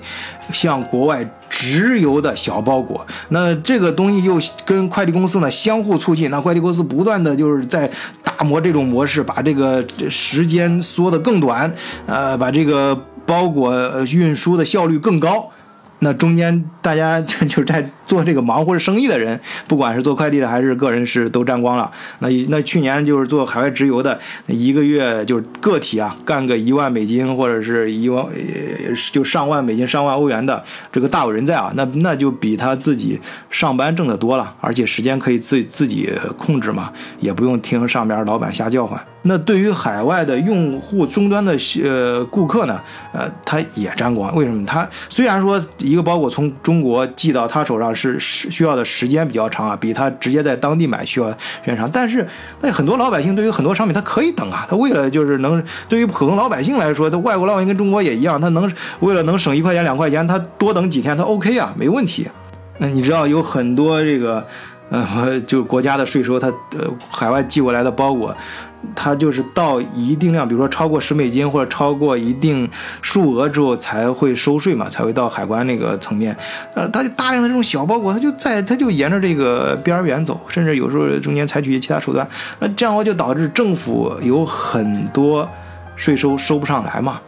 向国外直邮的小包裹。那这个东西又跟快递公司呢相互促进，那快递公司不断的就是在打磨这种模式，把这个时间缩得更短，呃，把这个包裹运输的效率更高。那中间大家 就就在做这个忙活生意的人，不管是做快递的还是个人是都沾光了。那那去年就是做海外直邮的，一个月就是个体啊，干个一万美金或者是一万，就上万美金、上万欧元的，这个大有人在啊。那那就比他自己上班挣的多了，而且时间可以自自己控制嘛，也不用听上边老板瞎叫唤。那对于海外的用户终端的呃顾客呢，呃，他也沾光。为什么？他虽然说一个包裹从中国寄到他手上是是需要的时间比较长啊，比他直接在当地买需要时间长。但是那很多老百姓对于很多商品他可以等啊，他为了就是能对于普通老百姓来说，他外国老百姓跟中国也一样，他能为了能省一块钱两块钱，他多等几天他 OK 啊，没问题。那你知道有很多这个。呃，就国家的税收，它呃海外寄过来的包裹，它就是到一定量，比如说超过十美金或者超过一定数额之后才会收税嘛，才会到海关那个层面。呃，它就大量的这种小包裹，它就在它就沿着这个边缘走，甚至有时候中间采取一些其他手段，那这样的话就导致政府有很多税收收不上来嘛。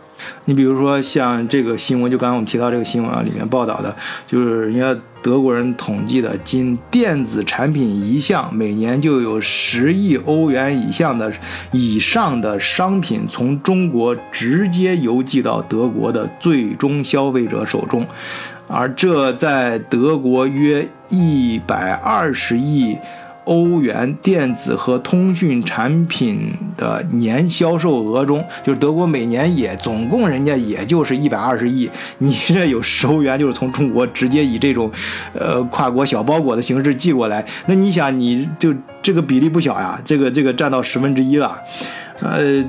你比如说像这个新闻，就刚才我们提到这个新闻啊，里面报道的就是人家德国人统计的，仅电子产品一项，每年就有十亿欧元以上的以上的商品从中国直接邮寄到德国的最终消费者手中，而这在德国约一百二十亿。欧元电子和通讯产品的年销售额中，就是德国每年也总共人家也就是一百二十亿，你这有十欧元就是从中国直接以这种，呃跨国小包裹的形式寄过来，那你想你就这个比例不小呀，这个这个占到十分之一了，呃，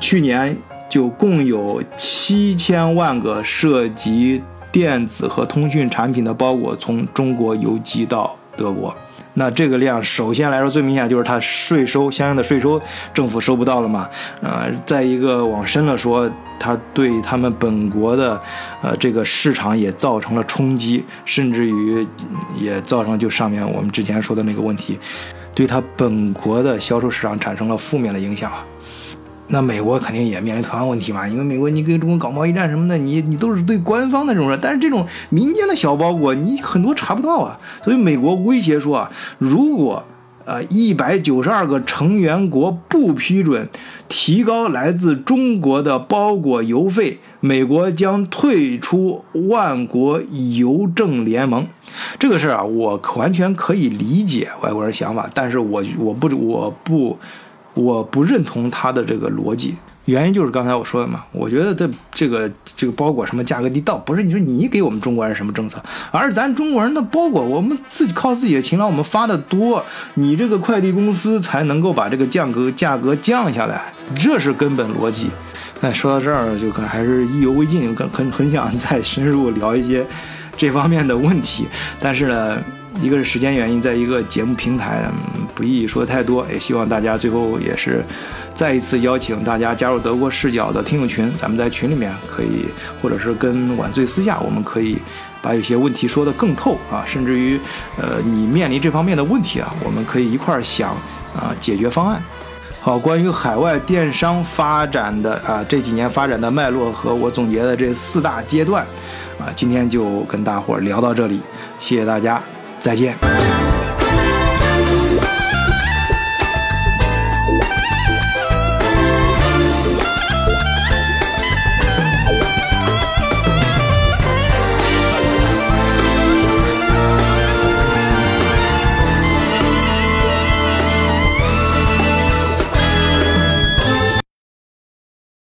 去年就共有七千万个涉及电子和通讯产品的包裹从中国邮寄到德国。那这个量，首先来说最明显就是它税收相应的税收，政府收不到了嘛。呃，再一个往深了说，它对他们本国的，呃，这个市场也造成了冲击，甚至于也造成就上面我们之前说的那个问题，对他本国的销售市场产生了负面的影响。那美国肯定也面临同样问题嘛，因为美国你跟中国搞贸易战什么的，你你都是对官方的这种人，但是这种民间的小包裹你很多查不到啊，所以美国威胁说啊，如果呃一百九十二个成员国不批准提高来自中国的包裹邮费，美国将退出万国邮政联盟。这个事儿啊，我完全可以理解外国人想法，但是我我不我不。我不认同他的这个逻辑，原因就是刚才我说的嘛。我觉得这这个这个包裹什么价格低，倒不是你说你给我们中国人什么政策，而是咱中国人的包裹，我们自己靠自己的勤劳，我们发的多，你这个快递公司才能够把这个价格价格降下来，这是根本逻辑。哎，说到这儿就还是意犹未尽，很很想再深入聊一些这方面的问题，但是呢。一个是时间原因，在一个节目平台不宜说太多，也希望大家最后也是再一次邀请大家加入德国视角的听友群，咱们在群里面可以，或者是跟晚醉私下，我们可以把有些问题说得更透啊，甚至于呃你面临这方面的问题啊，我们可以一块儿想啊解决方案。好，关于海外电商发展的啊这几年发展的脉络和我总结的这四大阶段啊，今天就跟大伙儿聊到这里，谢谢大家。再见。